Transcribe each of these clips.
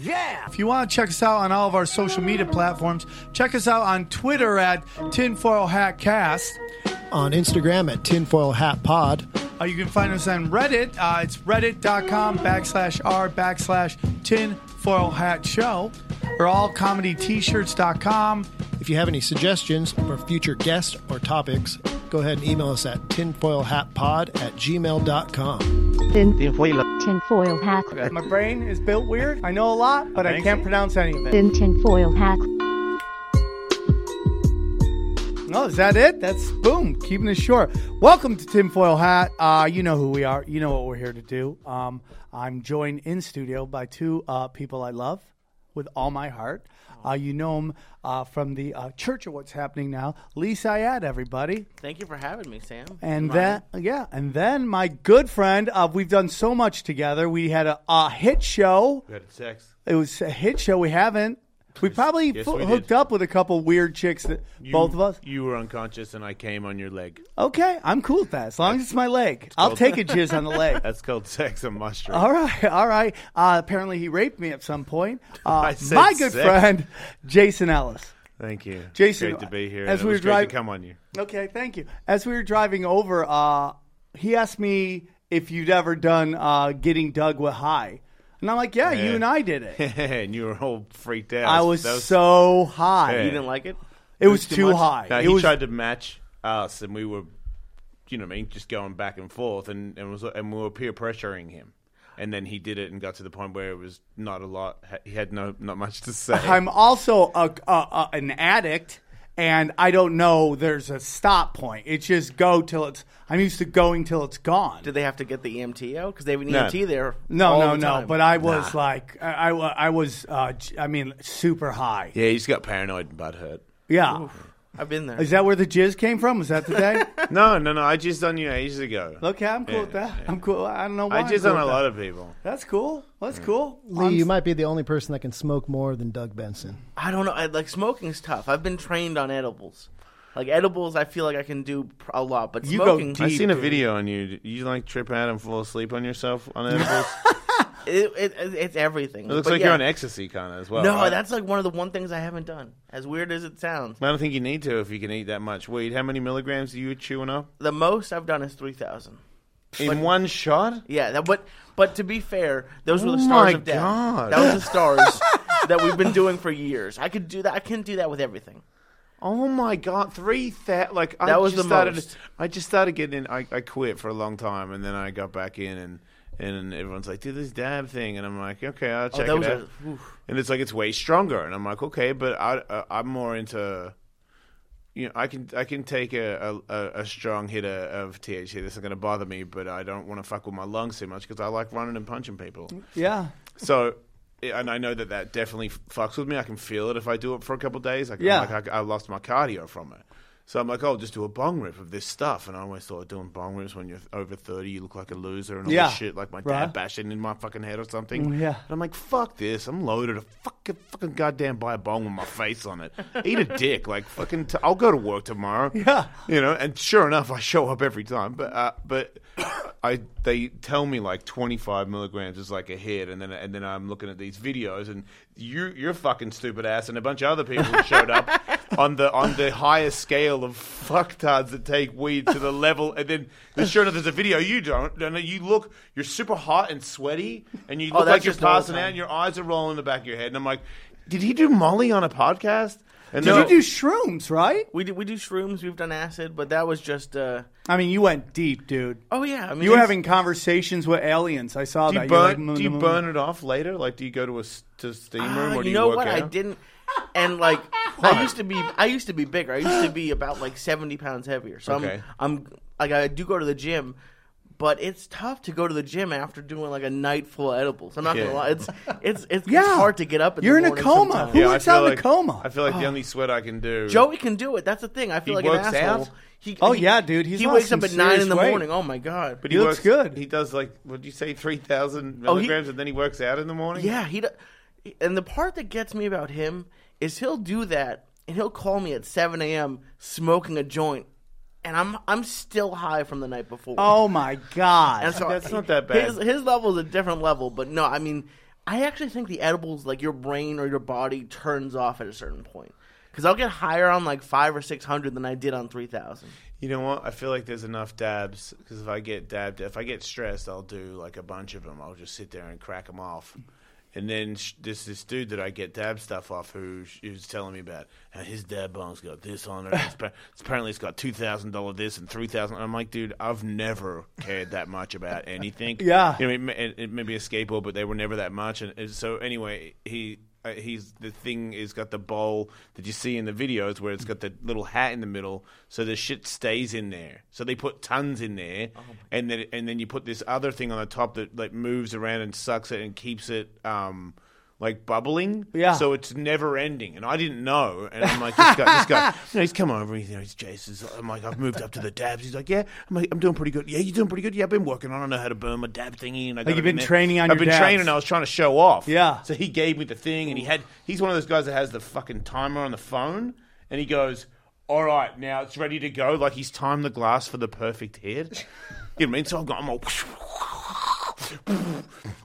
Yeah! If you want to check us out on all of our social media platforms, check us out on Twitter at Tinfoil Hat Cast. On Instagram at Tinfoil Hat Pod. Uh, you can find us on Reddit. Uh, it's reddit.com backslash r backslash tinfoil hat show. Or allcomedyt-shirts.com. If you have any suggestions for future guests or topics, go ahead and email us at tinfoilhatpod at gmail.com. Tin, tinfoil hat. My brain is built weird. I know a lot, but I can't pronounce any of it. Tin tinfoil hat. Oh, is that it? That's boom, keeping it short. Welcome to Tinfoil Hat. Uh, you know who we are. You know what we're here to do. Um, I'm joined in studio by two uh, people I love with all my heart. Uh, you know them uh, from the uh, Church of What's Happening Now. Lee Syed, everybody. Thank you for having me, Sam. And Ryan. then, yeah, and then my good friend, uh, we've done so much together. We had a, a hit show. We had sex. It was a hit show. We haven't. We probably yes, fo- we hooked up with a couple weird chicks that You- both of us. You were unconscious, and I came on your leg. Okay, I'm cool with that. As long as it's my leg, I'll called- take a jizz on the leg. That's called sex and mushroom. All right, all right. Uh, apparently, he raped me at some point. Uh, my good sex. friend, Jason Ellis. Thank you, Jason, Great to be here. as and we were was great drive- to come on you. Okay, thank you. As we were driving over, uh, he asked me if you'd ever done uh, getting dug with high, and I'm like, yeah, you and I did it. and you were all freaked out. I was, That so high. You didn't like it? It was too too much? high. No, it he was tried to match us, and we were, you know, what I mean, just going back and forth, and and was and we were peer pressuring him, and then he did it and got to the point where it was not a lot. He had no not much to say. I'm also a, a, a, an addict, and I don't know there's a stop point. It's just go till it's. I'm used to going till it's gone. Did they have to get the EMT out? Because they have an No. EMT there. No, all no, the no. time. But I was like, I, I, I was, uh, j- I mean, super high. yeah, he's got paranoid and butt hurt. Yeah. I've been there. Is that where the jizz came from? Was that the day? No, no, no. I just done you ages ago. okay, I'm cool Yeah, with that. yeah. I'm cool. I don't know why. I I'm just cool done a lot of people. That's cool. That's cool. Lee, I'm you might be the only person that can smoke more than Doug Benson. I don't know. I, like smoking's tough. I've been trained on edibles. Like edibles, I feel like I can do a lot. But You go deep. I seen a dude. video on you. You like trip out and fall asleep on yourself on edibles? It, it, it's everything. It looks But like yeah. you're on ecstasy kind of as well. No, right? that's like one of the one things I haven't done. As weird as it sounds, I don't think you need to if you can eat that much weed. How many milligrams are you chewing up the most I've done is three thousand. in one shot? Yeah, that, but but to be fair, those were the Oh stars my of death. God. That was the stars that we've been doing for years. I could do that. I can do that with everything. Oh my god, three that like I That was just the started. most. I just started getting in. I, I quit for a long time, and then I got back in, and and everyone's like, "Do this dab thing," and I'm like, "Okay, I'll check oh, it out." are. and it's like it's way stronger, and I'm like, "Okay," but I uh, I'm more into. You know, I can I can take a, a, a strong hit of THC. This isn't going to bother me, but I don't want to fuck with my lungs too much because I like running and punching people. Yeah. So, and I know that that definitely fucks with me. I can feel it if I do it for a couple of days. Like, I'm Yeah. like I, I lost my cardio from it. So I'm like, oh, just do a bong rip of this stuff. And I always thought doing bong rips when you're over 30, you look like a loser and all Yeah. this shit, like my dad Right. bashing in my fucking head or something. Mm, yeah. And I'm like, fuck this. I'm loaded. to fucking, fucking goddamn buy a bong with my face on it. Eat a dick. Like, fucking, t- I'll go to work tomorrow. Yeah. You know, and sure enough, I show up every time. But uh, but I they tell me like 25 milligrams is like a hit, and then and then I'm looking at these videos, and you you're fucking stupid ass, and a bunch of other people who showed up on the on the highest scale of fucktards that take weed to the level, and then then sure enough, there's a video you don't, and you look, you're super hot and sweaty, and you Oh, look that's like you're just all the passing time. out, and your eyes are rolling in the back of your head, and I'm like, did he do Molly on a podcast? And Did they're- you do shrooms, right? We do we do shrooms. We've done acid, but that was just. uh I mean, you went deep, dude. Oh yeah, I mean You were it's- having conversations with aliens. I saw Do you that. You're like, burn? "Mm, do you mm, mm." burn it off later? Like, do you go to a s- to steam room Ah, or do you you, know work what? out? I didn't. And like I used to be, I used to be bigger. I used to be about like seventy pounds heavier. So Okay. I'm, I'm like I do go to the gym, but it's tough to go to the gym after doing like a night full of edibles. I'm not Yeah. gonna lie, it's it's it's, Yeah. it's hard to get up. In You're the in a coma. sometimes. Who I works feel out in a coma? I feel like the only sweat I can do. Joey can do it. That's the thing. I feel He like works an asshole. out? He, Oh, he- yeah, dude. He's he lost wakes some up at nine in the weight. morning. Oh my god. but He looks works, good. He does like what did you say, three thousand Oh, he- milligrams, and then he works out in the morning. Yeah, he. do- And the part that gets me about him is he'll do that, and he'll call me at seven a.m. smoking a joint, and I'm I'm still high from the night before. Oh my god! so That's not that bad. His his level is a different level, but no, I mean, I actually think the edibles, like your brain or your body, turns off at a certain point. Because I'll get higher on like five or six hundred than I did on three thousand. You know what? I feel like there's enough dabs because if I get dabbed, if I get stressed, I'll do like a bunch of them. I'll just sit there and crack them off. And then sh- this this dude that I get dab stuff off, who sh- was telling me about, how his dab bomb's got this on it. It's, pa- it's apparently it's got two thousand dollar this and three thousand. I'm like, dude, I've never cared that much about anything. Yeah. you know, it, it, maybe a skateboard, but they were never that much. And, and so anyway, he uh, he's the thing is got the bowl that you see in the videos where it's got the little hat in the middle, so the shit stays in there. So they put tons in there, Oh and then and then you put this other thing on the top that like moves around and sucks it and keeps it um like bubbling. Yeah. So it's never ending, and I didn't know. And I'm like, this guy, this guy, you know, he's come over. You know, he's Jason's. I'm like, I've moved up to the dabs. He's like, yeah, I'm like, I'm doing pretty good. Yeah, you're doing pretty good. Yeah, I've been working on. I know how to burn my dab thingy, and I got you've been there. training on I've been dabs. training. I was trying to show off. Yeah. So he gave me the thing, and he had. He's one of those guys that has the fucking timer on the phone, and he goes, "All right, now it's ready to go." Like he's timed the glass for the perfect hit. you know what I mean? So I'm going, I'm all.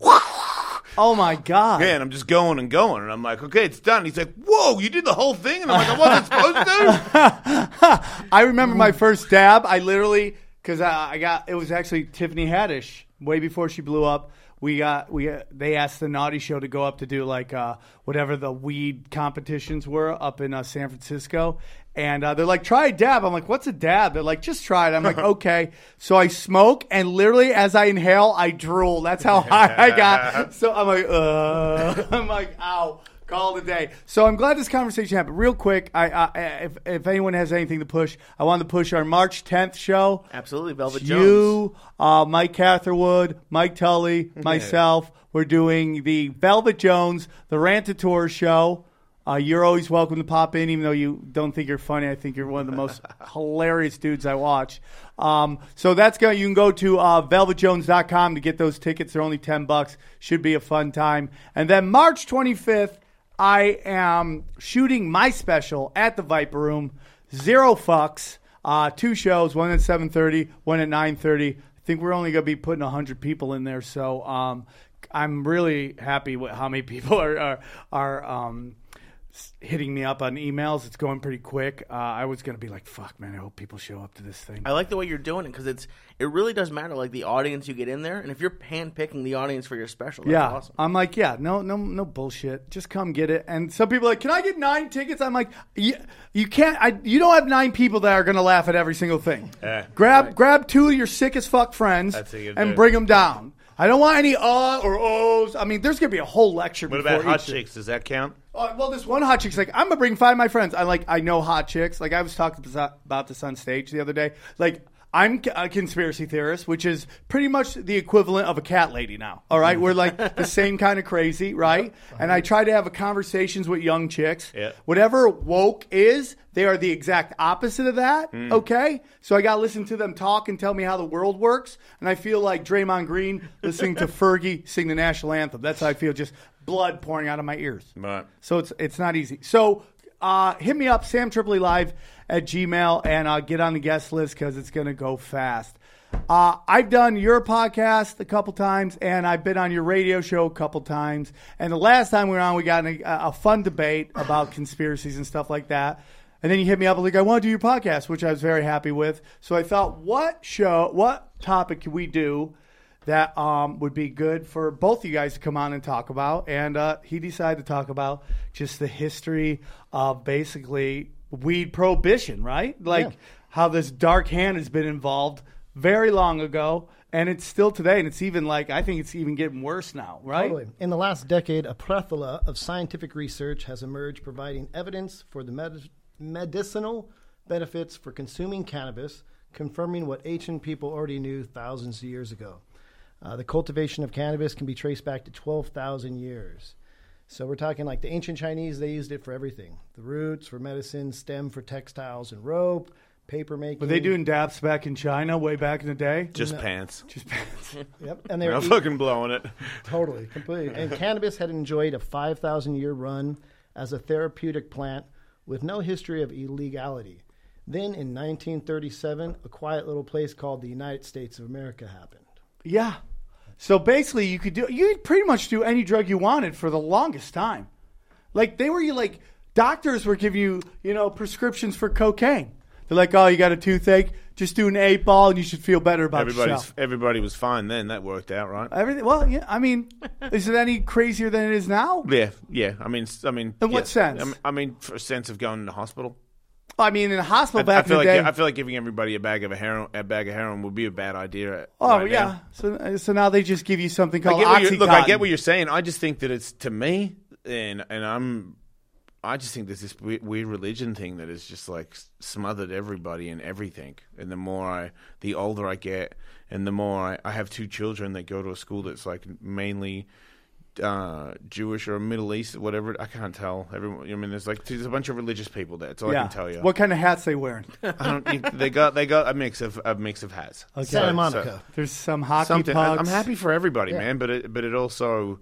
Oh my god! Yeah, and I'm just going and going, and I'm like, okay, it's done. He's like, whoa, you did the whole thing, and I'm like, I wasn't supposed to. I remember my first dab. I literally because I, I got it was actually Tiffany Haddish way before she blew up. We got we uh, they asked the Naughty Show to go up to do like uh, whatever the weed competitions were up in uh, San Francisco, and uh, they're like, try a dab. I'm like, what's a dab? They're like, just try it. I'm like, okay. So I smoke, and literally as I inhale, I drool. That's how high I got. So I'm like, uh, I'm like, ow. Call it a day. So I'm glad this conversation happened. Real quick, I, I if if anyone has anything to push, I want to push our March 10th show. Absolutely, Velvet Jones. You, uh, Mike Catherwood, Mike Tully, myself. We're doing the Velvet Jones, the Rantator show. Uh, you're always welcome to pop in, even though you don't think you're funny. I think you're one of the most hilarious dudes I watch. Um, so that's going. You can go to uh, velvetjones.com to get those tickets. They're only ten bucks. Should be a fun time. And then March 25th, I am shooting my special at the Viper Room. Zero fucks. Uh, two shows, one at 7:30, one at 9:30. I think we're only going to be putting 100 people in there, so um, I'm really happy with how many people are are, are um, hitting me up on emails. It's going pretty quick. Uh, I was going to be like, "Fuck, man! I hope people show up to this thing." I like the way you're doing it because it's it really does matter, like the audience you get in there, and if you're handpicking the audience for your special, that's yeah, awesome. I'm like, yeah, no, no, no bullshit. Just come get it. And some people are like, can I get nine tickets? I'm like, you, you can't. I, you don't have nine people that are going to laugh at every single thing. Yeah. grab, grab two of your sick as fuck friends That's what you and do. bring them down. I don't want any uh or ohs. I mean, there's going to be a whole lecture. What about hot each- chicks? Does that count? Uh, well, this one hot chick's like, I'm gonna bring five of my friends. I like, I know hot chicks. Like, I was talking about this on stage the other day. Like, I'm a conspiracy theorist, which is pretty much the equivalent of a cat lady now. All right, we're like the same kind of crazy, right? And I try to have a conversations with young chicks. Yeah. Whatever woke is, they are the exact opposite of that. Okay, so I got to listen to them talk and tell me how the world works, and I feel like Draymond Green listening to Fergie sing the national anthem. That's how I feel, just blood pouring out of my ears. Right. So it's it's not easy. So uh, hit me up, Sam Tripoli Live at Gmail, and uh, get on the guest list because it's going to go fast. Uh, I've done your podcast a couple times, and I've been on your radio show a couple times. And the last time we were on, we got in a, a fun debate about conspiracies and stuff like that. And then you hit me up like, I want to do your podcast, which I was very happy with. So I thought, what show, what topic can we do that um, would be good for both you guys to come on and talk about. And uh, he decided to talk about just the history of basically weed prohibition, right? Like Yeah. how this dark hand has been involved very long ago. And it's still today, and it's even like I think it's even getting worse now, right? Totally. In the last decade, a plethora of scientific research has emerged providing evidence for the med- medicinal benefits for consuming cannabis, confirming what ancient people already knew thousands of years ago. Uh, the cultivation of cannabis can be traced back to 12,000 years. So we're talking like the ancient Chinese, they used it for everything the roots for medicine, stem for textiles and rope, paper making. Were they doing dabs back in China way back in the day? Just pants. Just pants. Yep. And they were I'm fucking blowing it. Totally, completely. And cannabis had enjoyed a 5,000 year run as a therapeutic plant with no history of illegality. Then in 1937, a quiet little place called the United States of America happened. yeah. So basically, you could do you could pretty much do any drug you wanted for the longest time. Like they were you like doctors were giving you you know prescriptions for cocaine. They're like, oh, you got a toothache, just do an eight ball and you should feel better about Everybody's yourself. everybody was fine then. That worked out, right? Everything. Well, yeah. I mean, is it any crazier than it is now? Yeah, yeah. I mean, I mean, In what sense? I mean, I mean, for a sense of going to the hospital. I mean, in the hospital I, back I feel in the like day. I feel like giving everybody a bag of a heroin, a bag of heroin would be a bad idea. oh right yeah. now. So so now they just give you something called what look, I get what you're saying. I just think that it's to me, and and I'm, I just think there's this weird, weird religion thing that is just like smothered everybody and everything. And the more I, the older I get, and the more I, I have two children that go to a school that's like mainly uh, Jewish or Middle East, whatever. I can't tell. Everyone, I mean, there's like there's a bunch of religious people there. That's all I can tell you. What kind of hats they wearing? I don't, you- they got they got a mix of a mix of hats. Okay. Santa So- Monica. There's some hockey something. I- pucks. I'm happy for everybody, Yeah. man. But it, but it also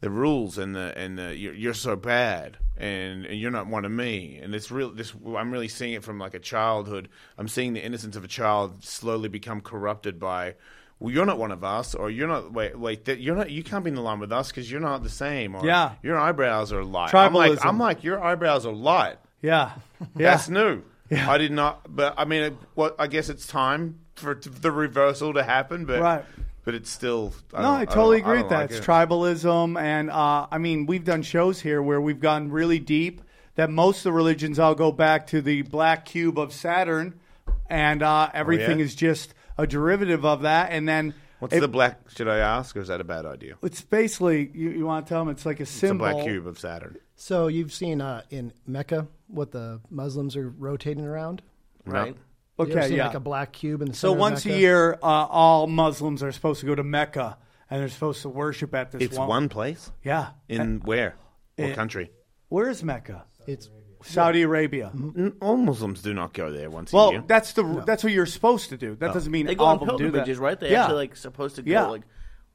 the rules and the and the you're, you're so bad and, and you're not one of me. And it's real. This I'm really seeing it from like a childhood. I'm seeing the innocence of a child slowly become corrupted by. Well, you're not one of us, or you're not. Wait, wait. That you're not. You can't be in the line with us because you're not the same. Or Yeah. your eyebrows are light. I'm Tribalism. like, I'm like, your eyebrows are light. Yeah. Yeah. That's new. I did not, but I mean, it, what? I guess it's time for t- the reversal to happen, but Right. but it's still. I No, I totally I agree with that. like it's it. tribalism, and uh, I mean, we've done shows here where we've gone really deep. That most of the religions all go back to the black cube of Saturn, and uh, everything yeah? is just a derivative of that. And then What's it- the black? Should I ask, or is that a bad idea? It's basically you, you want to tell them it's like a symbol. It's a black cube of Saturn. So you've seen uh, in Mecca what the Muslims are rotating around. right? You ever Okay, seen yeah. like a black cube in the so center of once a year, uh, all Muslims are supposed to go to Mecca, and they're supposed to worship at this It's one. one place Yeah. in where? What eh, country? Where is Mecca? It's Saudi Arabia. N- All Muslims do not go there once a Well, year. that's the that's what you're supposed to do. That oh. doesn't mean They go all on of them do that. pilgrimages, right? They yeah. actually like supposed to go Yeah. like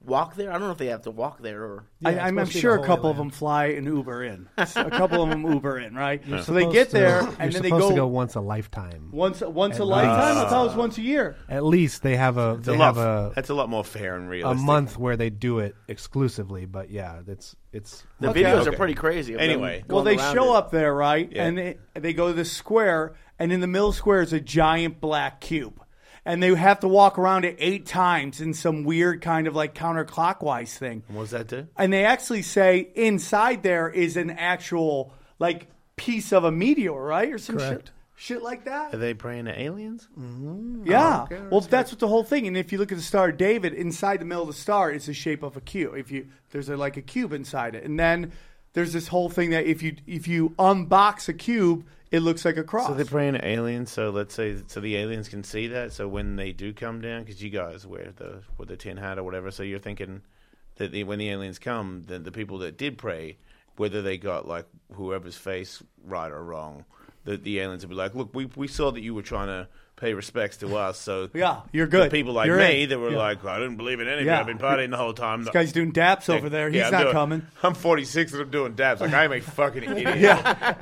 walk there. I don't know if they have to walk there or. I, Yeah, it's I'm, I'm supposed to be sure a couple Holy of them fly an Uber in. a couple of them Uber in, right? So they Supposed get to- there you're and then they go, to go once a lifetime. once once a At lifetime. I thought it was once a year. At least they have a It's they a lot, have a that's a lot more fair and realistic. a month where they do it exclusively. But yeah, it's it's The Okay. videos Okay. are pretty crazy. Anyway. Well, they show it. up there, right? Yeah. And they, they go to the square, and in the middle square is a giant black cube. And they have to walk around it eight times in some weird kind of like counterclockwise thing. What does that do? And they actually say inside there is an actual like piece of a meteor, right? Or some shit, Correct. shit like that. Are they praying to aliens? Mm-hmm. Yeah. Oh, okay, well, that's what the whole thing. And if you look at the Star of David, inside the middle of the star is the shape of a cube. If you there's a, like a cube inside it, and then there's this whole thing that if you if you unbox a cube, it looks like a cross. So they're praying to aliens. So let's say so the aliens can see that. So when they do come down, because you guys wear the with the tin hat or whatever, so you're thinking that the, when the aliens come, then the people that did pray, whether they got like whoever's face right or wrong, the the aliens would be like, look, we we saw that you were trying to pay respects to us, so Yeah, you're good. The people like You're me in. that were Yeah. like, I didn't believe in anything. Yeah. I've been partying the whole time. this guy's doing dabs over there. He's Yeah, not doing- coming. I'm 46 and I'm doing dabs. Like I am a fucking idiot. Yeah.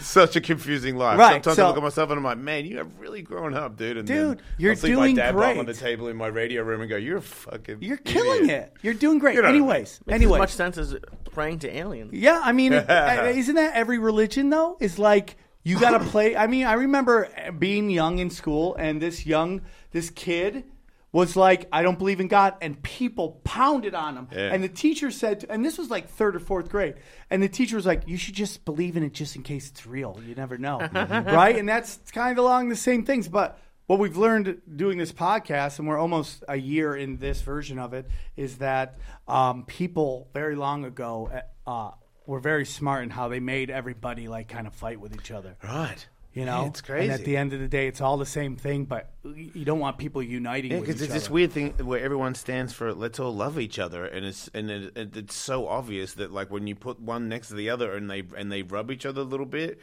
Such a confusing life. Right, Sometimes so- I look at myself and I'm like, man, you have really grown up, dude. And Dude, then you're I'll see doing my dad bomb on the table in my radio room and go, you're fucking. You're killing idiot." it. You're doing great. You know- Anyways, Makes anyways. as much sense as praying to aliens. Yeah, I mean, uh, isn't that every religion though? Is like you got to play. I mean, I remember being young in school, and this young this kid was like, "I don't believe in God," and people pounded on him. Yeah. And the teacher said, and this was like third or fourth grade, and the teacher was like, "You should just believe in it just in case it's real. You never know, right?" And that's kind of along the same things, but. What we've learned doing this podcast, and we're almost a year in this version of it, is that um, people very long ago uh, were very smart in how they made everybody like kind of fight with each other. Right. You know, it's crazy. And at the end of the day, it's all the same thing, but you don't want people uniting Yeah, because it's this weird thing where everyone stands for let's all love each other, and it's and it, it, it's so obvious that like when you put one next to the other and they and they rub each other a little bit,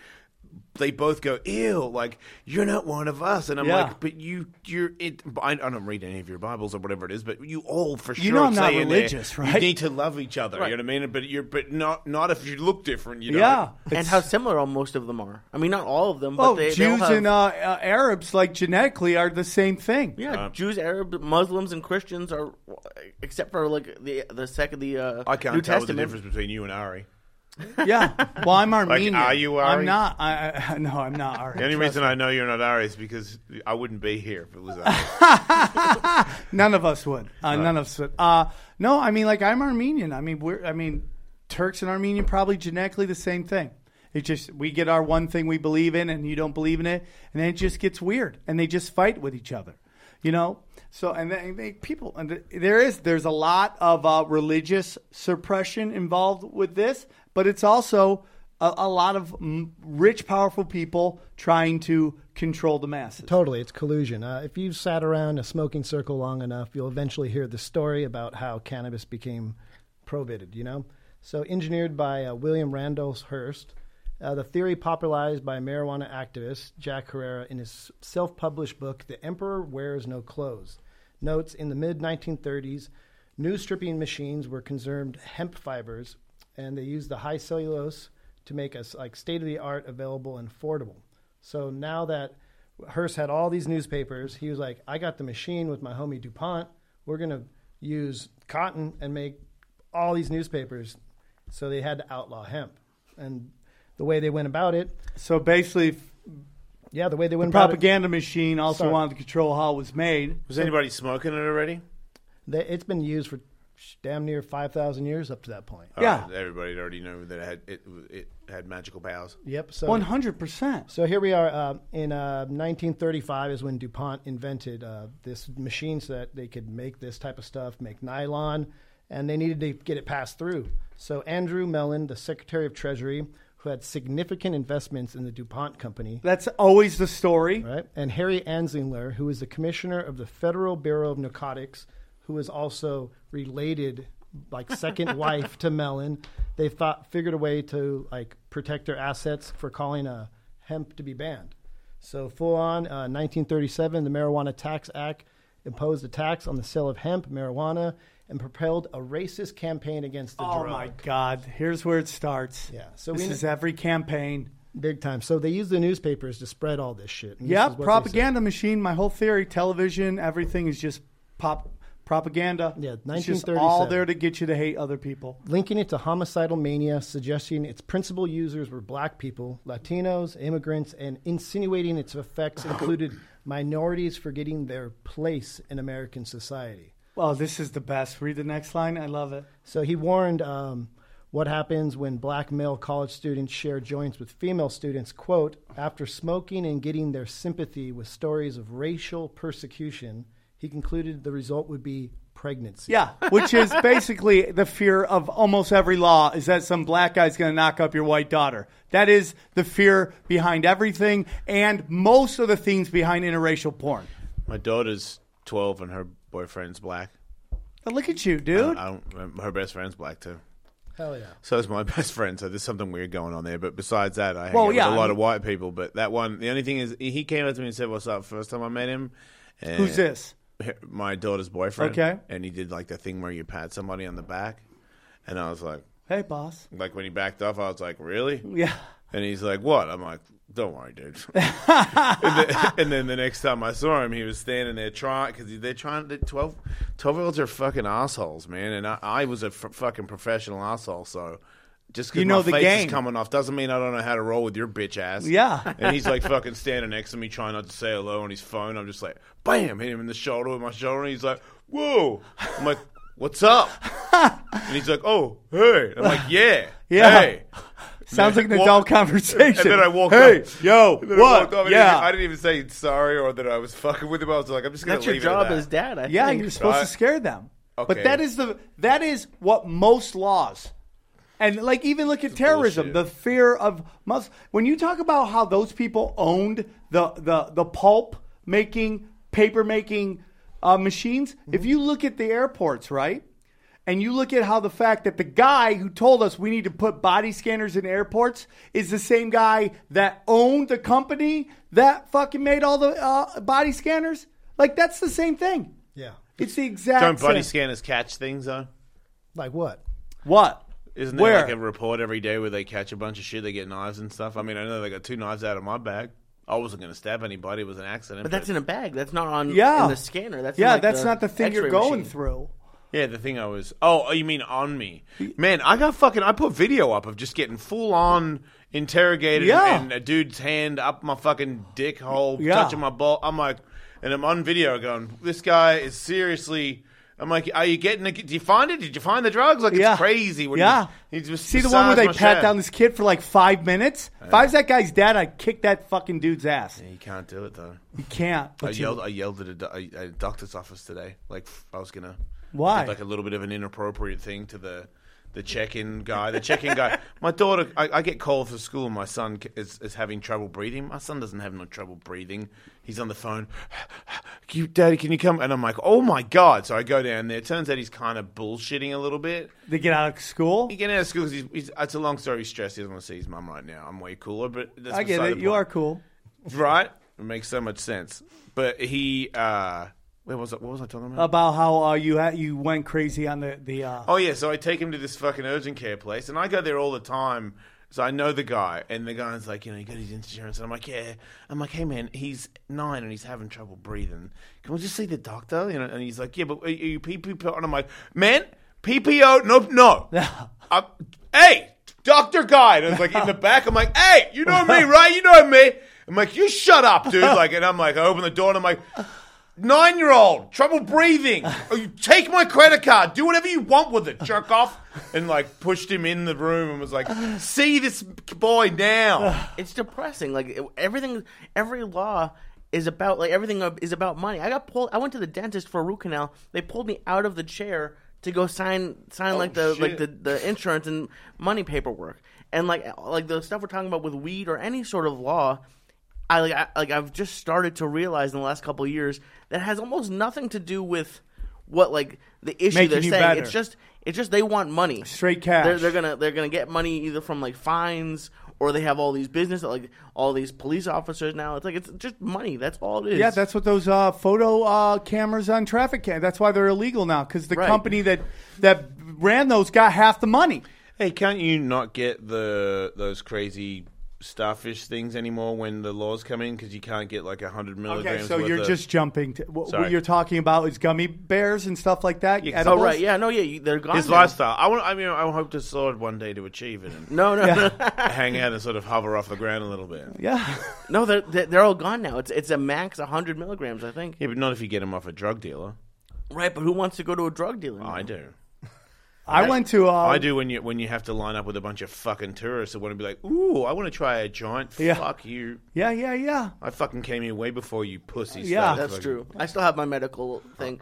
they both go, "Ew!" Like you're not one of us, and I'm Yeah. like, "But you, you're it." I, I don't read any of your Bibles or whatever it is, but you all for sure. You know I'm not say in there, religious, You right? need to love each other. You know what I mean? But you're, but not, not if you look different. You know? Yeah. and how similar all most of them are. I mean, not all of them, but Oh, they, they all Jews have, and uh, uh, Arabs, like genetically, are the same thing. yeah, Jews, Arab, Muslims, and Christians are, except for like the the second the uh, I can't New tell the Testament. difference between you and Ari. Yeah. Well, I'm Armenian. are you Ari? I'm not. I, I, no, I'm not Ari. The only reason me. I know you're not Ari is because I wouldn't be here if it was Ari. None of us would. Uh, none of us would. Uh, no, I mean, like I'm Armenian. I mean, we're. I mean, Turks and Armenian probably genetically the same thing. It just we get our one thing we believe in, and you don't believe in it, and then it just gets weird, and they just fight with each other. You know. So and then they, people and there is there's a lot of uh, religious suppression involved with this, but it's also a, a lot of mm, rich, powerful people trying to control the masses. Totally, it's collusion. Uh, if you've sat around a smoking circle long enough, you'll eventually hear the story about how cannabis became prohibited. You know, so engineered by uh, William Randolph Hearst, uh, the theory popularized by marijuana activist Jack Herer in his self-published book "The Emperor Wears No Clothes," notes in the mid 1930s, new stripping machines were consumed hemp fibers, and they used the high cellulose to make us like state-of-the-art available and affordable. So now that Hearst had all these newspapers, he was like, I got the machine with my homie DuPont. We're going to use cotton and make all these newspapers. So they had to outlaw hemp. And the way they went about it, So basically, yeah, the way they the went about propaganda machine also Sorry. wanted to control how it was made. Was anybody smoking it already? it, they, it's been used for damn near 5,000 years up to that point. Yeah. Uh, everybody already knew that it had it, it had magical powers. Yep. So One hundred percent. So here we are uh, in uh, 1935 is when DuPont invented uh, this machine so that they could make this type of stuff, make nylon, and they needed to get it passed through. So Andrew Mellon, the Secretary of Treasury, who had significant investments in the DuPont company, That's always the story. right, and Harry Anslinger, who was the commissioner of the Federal Bureau of Narcotics, who was also related, like second wife to Mellon. They thought figured a way to like protect their assets for calling a hemp to be banned. So full on, uh, 1937, the Marijuana Tax Act imposed a tax on the sale of hemp, marijuana, and propelled a racist campaign against the Oh drug. my God! Here's where it starts. Yeah, so this we- is every campaign. Big time. So they use the newspapers to spread all this shit. And this Yeah, is what they said. propaganda machine. My whole theory, television, everything is just pop propaganda. Yeah, it's just all there to get you to hate other people. linking it to homicidal mania, suggesting its principal users were black people, Latinos, immigrants, and insinuating its effects included minorities forgetting their place in American society. Well, this is the best. Read the next line. I love it. So he warned um, what happens when black male college students share joints with female students. Quote, after smoking and getting their sympathy with stories of racial persecution, he concluded the result would be pregnancy. Yeah, which is basically the fear of almost every law is that some black guy's going to knock up your white daughter. That is the fear behind everything and most of the things behind interracial porn. My daughter's twelve and her boyfriend's black. But look at you, dude. I don't. Her best friend's black too. Hell yeah. So is my best friend. So there's something weird going on there. But besides that, I hang Well, out yeah, with a I lot mean- of white people. But that one, the only thing is, he came up to me and said, "What's up?" First time I met him. And Who's this? My daughter's boyfriend. Okay. And he did like the thing where you pat somebody on the back, and I was like, Hey, boss. like when he backed off, I was like, really? Yeah. And he's like, "What?" I'm like, "Don't worry, dude." and, then, and then the next time I saw him, he was standing there trying because they're trying to 12, 12 year olds are fucking assholes, man. And I, I was a f- fucking professional asshole, so just because You know my the face game. is coming off doesn't mean I don't know how to roll with your bitch ass. Yeah. And he's like fucking standing next to me, trying not to say hello on his phone. I'm just like, bam, hit him in the shoulder with my shoulder, and he's like, "Whoa!" I'm like, "What's up?" and he's like, "Oh, hey." I'm like, "Yeah, Yeah. hey." Sounds like an Walk- adult conversation. And then I walked Hey, up. yo, And then I what? walked yeah. I didn't even say sorry or that I was fucking with him. I was like, I'm just gonna That's your job it at as dad. I Yeah, think. you're supposed Right. to scare them. Okay. But that is the that is what most laws. And like even look at terrorism, bullshit. the fear of mus when you talk about how those people owned the the the pulp making, paper making uh, machines, if you look at the airports, right? And you look at how the fact that the guy who told us we need to put body scanners in airports is the same guy that owned the company that fucking made all the uh, body scanners. Like that's the same thing. Yeah. It's the exact Don't body same. scanners catch things though? Like what? What? Isn't there Where? like a report every day where they catch a bunch of shit? They get knives and stuff. I mean, I know they got two knives out of my bag. I wasn't going to stab anybody. It was an accident. But that's in a bag. That's not on Yeah. in the scanner. That's Yeah, like, that's not the thing you're going machine. through. Yeah, the thing I was. Oh, oh, you mean on me? Man, I got fucking. I put video up of just getting full on interrogated Yeah. and a dude's hand up my fucking dick hole, Yeah. touching my ball. I'm like, and I'm on video going, this guy is seriously. I'm like, are you getting? The, did you find it? Did you find the drugs? Like, Yeah. it's crazy. When Yeah. He, he just See the one where they pat down this kid for like five minutes? If I was that guy's dad, I'd kick that fucking dude's ass. You can't do it though. You can't. I But you- yelled. I yelled at a, do- a, a doctor's office today. Like f- I was gonna. Why? did, like a little bit of an inappropriate thing to the the check-in guy. The check-in guy. My daughter. I, I get called to school. and My son is, is having trouble breathing. My son doesn't have no trouble breathing. He's on the phone. Can you, Daddy, can you come? And I'm like, oh my god! So I go down there. Turns out he's kind of bullshitting a little bit. they get out of school. He get out of school because he's, he's. It's a long story. He's stressed. He doesn't want to see his mum right now. I'm way cooler, but that's I get it. You point are cool. right? It makes so much sense. But he, uh, where was it? What was I talking about? About how uh, you ha- you went crazy on the the. Uh, oh yeah, so I take him to this fucking urgent care place, and I go there all the time. So I know the guy, and the guy's like, you know, you got his insurance, and I'm like, yeah. I'm like, hey man, he's nine and he's having trouble breathing. Can we just see the doctor? You know, and he's like, yeah, but are you PPO? And I'm like, man, PPO? No, no. I'm, hey, Doctor Guy. And it's like in the back. I'm like, hey, you know me, right? You know me. I'm like, you shut up, dude. Like, and I'm like, I open the door and I'm like, nine year old, trouble breathing. Oh, you take my credit card. Do whatever you want with it, jerk off. And like pushed him in the room and was like, see this boy now. It's depressing. Like everything, every law is about like everything is about money. I got pulled. I went to the dentist for a root canal. They pulled me out of the chair to go sign sign oh, like the like the, the insurance and money paperwork. And like like the stuff we're talking about with weed or any sort of law, I like I, like I've just started to realize in the last couple of years that has almost nothing to do with what like the issue Making they're saying. better. It's just it's just they want money, Straight cash. They're, they're gonna they're gonna get money either from like fines or they have all these business like all these police officers now. It's like it's just money. That's all it is. Yeah, that's what those uh, photo uh, cameras on traffic cam. That's why they're illegal now because the Right. company that that ran those got half the money. Hey, can't you not get the those crazy starfish things anymore when the laws come in because you can't get like hundred milligrams? Okay, so worth you're of- just jumping. To, what, what you're talking about is gummy bears and stuff like that. Yeah, 'cause- Oh right, yeah, no, yeah, you, they're gone. his now. lifestyle. I want. I mean, I hope to sword one day to achieve it and No, no, no, hang out and sort of hover off the ground a little bit. Yeah, no. They're they're they're all gone now. It's it's a max hundred milligrams, I think. Yeah, but not if you get them off a drug dealer. Right, but who wants to go to a drug dealer? now? I do. I went to. Uh, I do when you when you have to line up with a bunch of fucking tourists that want to be like, ooh, I want to try a joint. Yeah. Fuck you. Yeah, yeah, yeah. I fucking came here way before you pussies. Yeah. started That's fucking- true. I still have my medical thing,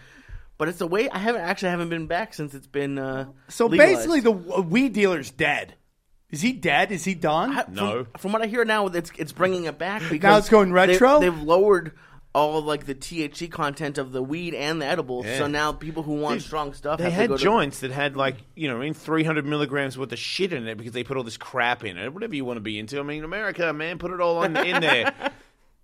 but it's the way I haven't actually haven't been back since it's been. Uh, So legalized. basically, the w- weed dealer's dead. Is he dead? Is he done? I- No. From, what I hear now, it's it's bringing it back because Now it's going they- retro? They've lowered all like the THC content of the weed and the edibles. Yeah. So now people who want Dude, strong stuff They have to had go to- joints that had like you know, in three hundred milligrams worth of shit in it because they put all this crap in it. Whatever you want to be into. I mean, America, man, put it all on, in there.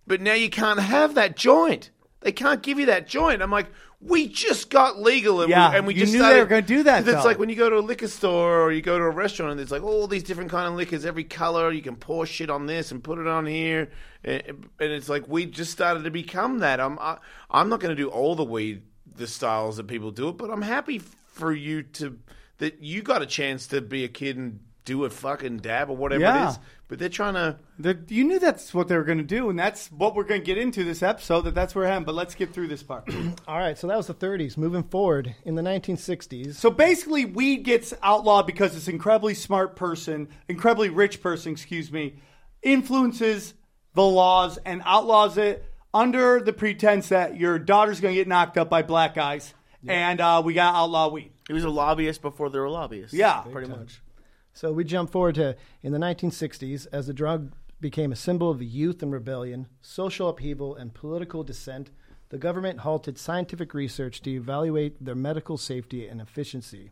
But now you can't have that joint. They can't give you that joint. I'm like, we just got legal, and Yeah, we, and we you just knew they started- were gonna do that, It's though. like when you go to a liquor store or you go to a restaurant, and there's like all these different kind of liquors, every color. You can pour shit on this and put it on here, and, and it's like we just started to become that. I'm I, I'm not going to do all the weed the styles that people do it, but I'm happy for you to that you got a chance to be a kid and do a fucking dab or whatever Yeah. it is. But they're trying to. The, you knew that's what they were going to do, and that's what we're going to get into this episode. That that's where I am. But let's get through this part. All right, so that was the 30s. Moving forward, in the 1960s, so basically, weed gets outlawed because this incredibly smart person, incredibly rich person, excuse me, influences the laws and outlaws it under the pretense that your daughter's going to get knocked up by black guys, and uh, we got outlaw weed. He was a lobbyist before there were lobbyists. Yeah. pretty much. So we jump forward to in the 1960s as the drug became a symbol of youth and rebellion, social upheaval, and political dissent. The government halted scientific research to evaluate their medical safety and efficiency.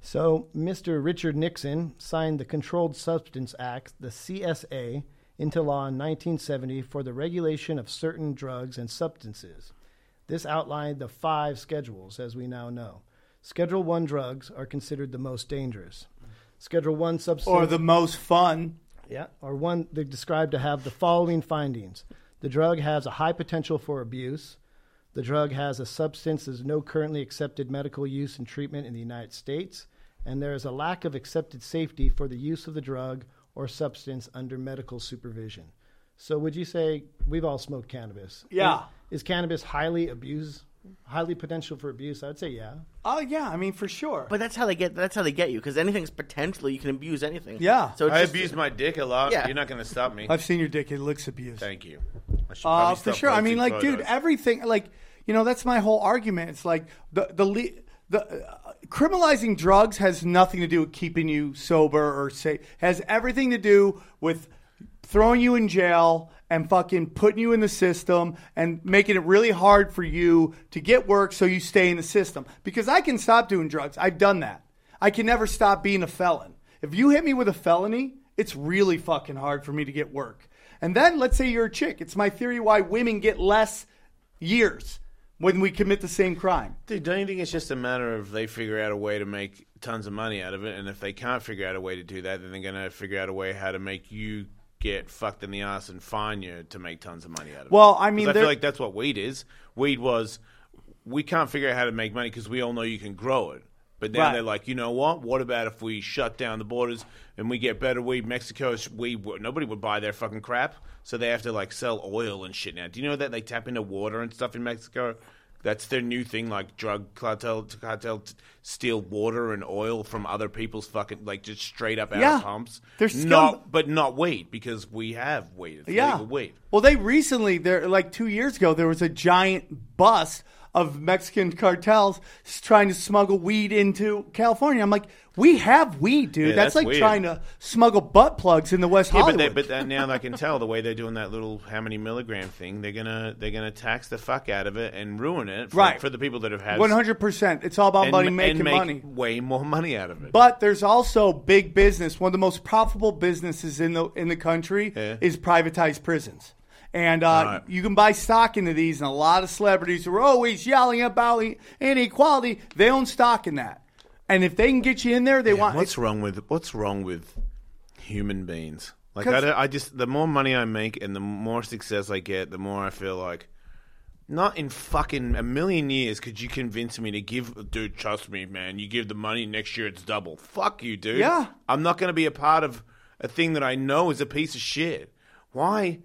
So, Mr. Richard Nixon signed the Controlled Substance Act, the CSA, into law in 1970 for the regulation of certain drugs and substances. This outlined the five schedules, as we now know. Schedule 1 drugs are considered the most dangerous. Schedule 1 substance Or the most fun. yeah, or one they're described to have the following findings. The drug has a high potential for abuse. The drug has a substance that is no currently accepted medical use and treatment in the United States, and there is a lack of accepted safety for the use of the drug or substance under medical supervision. So, would you say we've all smoked cannabis? Yeah. Is, is cannabis highly abused, highly potential for abuse? I'd say yeah. Oh yeah, I mean for sure. But that's how they get. That's how they get you because anything's potentially you can abuse anything. Yeah. So it's I just- abuse my dick a lot. Yeah. You're not going to stop me. I've seen your dick; it looks abused. Thank you. I should Uh, for sure. I mean, posting like, dude, everything, like, you know, that's my whole argument. It's like the the le- the uh, criminalizing drugs has nothing to do with keeping you sober or safe. has everything to do with throwing you in jail and fucking putting you in the system and making it really hard for you to get work so you stay in the system. Because I can stop doing drugs. I've done that. I can never stop being a felon. If you hit me with a felony, it's really fucking hard for me to get work. And then let's say you're a chick. It's my theory why women get less years when we commit the same crime. Dude, don't you think it's just a matter of they figure out a way to make tons of money out of it, and if they can't figure out a way to do that, then they're gonna figure out a way how to make you get fucked in the ass and fine you to make tons of money out of it. Well, I mean, I feel like that's what weed is. Weed was we can't figure out how to make money because we all know you can grow it. But now Right. they're like, you know what? What about if we shut down the borders and we get better weed? Mexico's weed, nobody would buy their fucking crap, so they have to like sell oil and shit now. Do you know that they tap into water and stuff in Mexico? That's their new thing, like drug cartel, cartel steal water and oil from other people's fucking like just straight up out Yeah. of pumps. They're scum- not, but not weed because we have weed. It's Yeah. weed. Well, they recently, there like two years ago, there was a giant bust of Mexican cartels trying to smuggle weed into California. I'm like, we have weed, dude. Yeah, that's, that's like weird. trying to smuggle butt plugs in the West Yeah, but, Hollywood. they, but that, now I can tell the way they're doing that little how many milligram thing. They're gonna they're gonna tax the fuck out of it and ruin it for, Right. for the people that have had 100%. It's all about and, money and making make money. way more money out of it. But there's also big business. One of the most profitable businesses in the in the country Yeah. is privatized prisons. And uh, Right. you can buy stock into these, and a lot of celebrities who are always yelling about inequality, they own stock in that. And if they can get you in there, they Yeah, want. what's wrong with what's wrong with human beings? Like I, I just the more money I make and the more success I get, the more I feel like. Not in fucking a million years could you convince me to give, dude. Trust me, man. You give the money next year, it's double. Fuck you, dude. Yeah. I'm not going to be a part of a thing that I know is a piece of shit. Why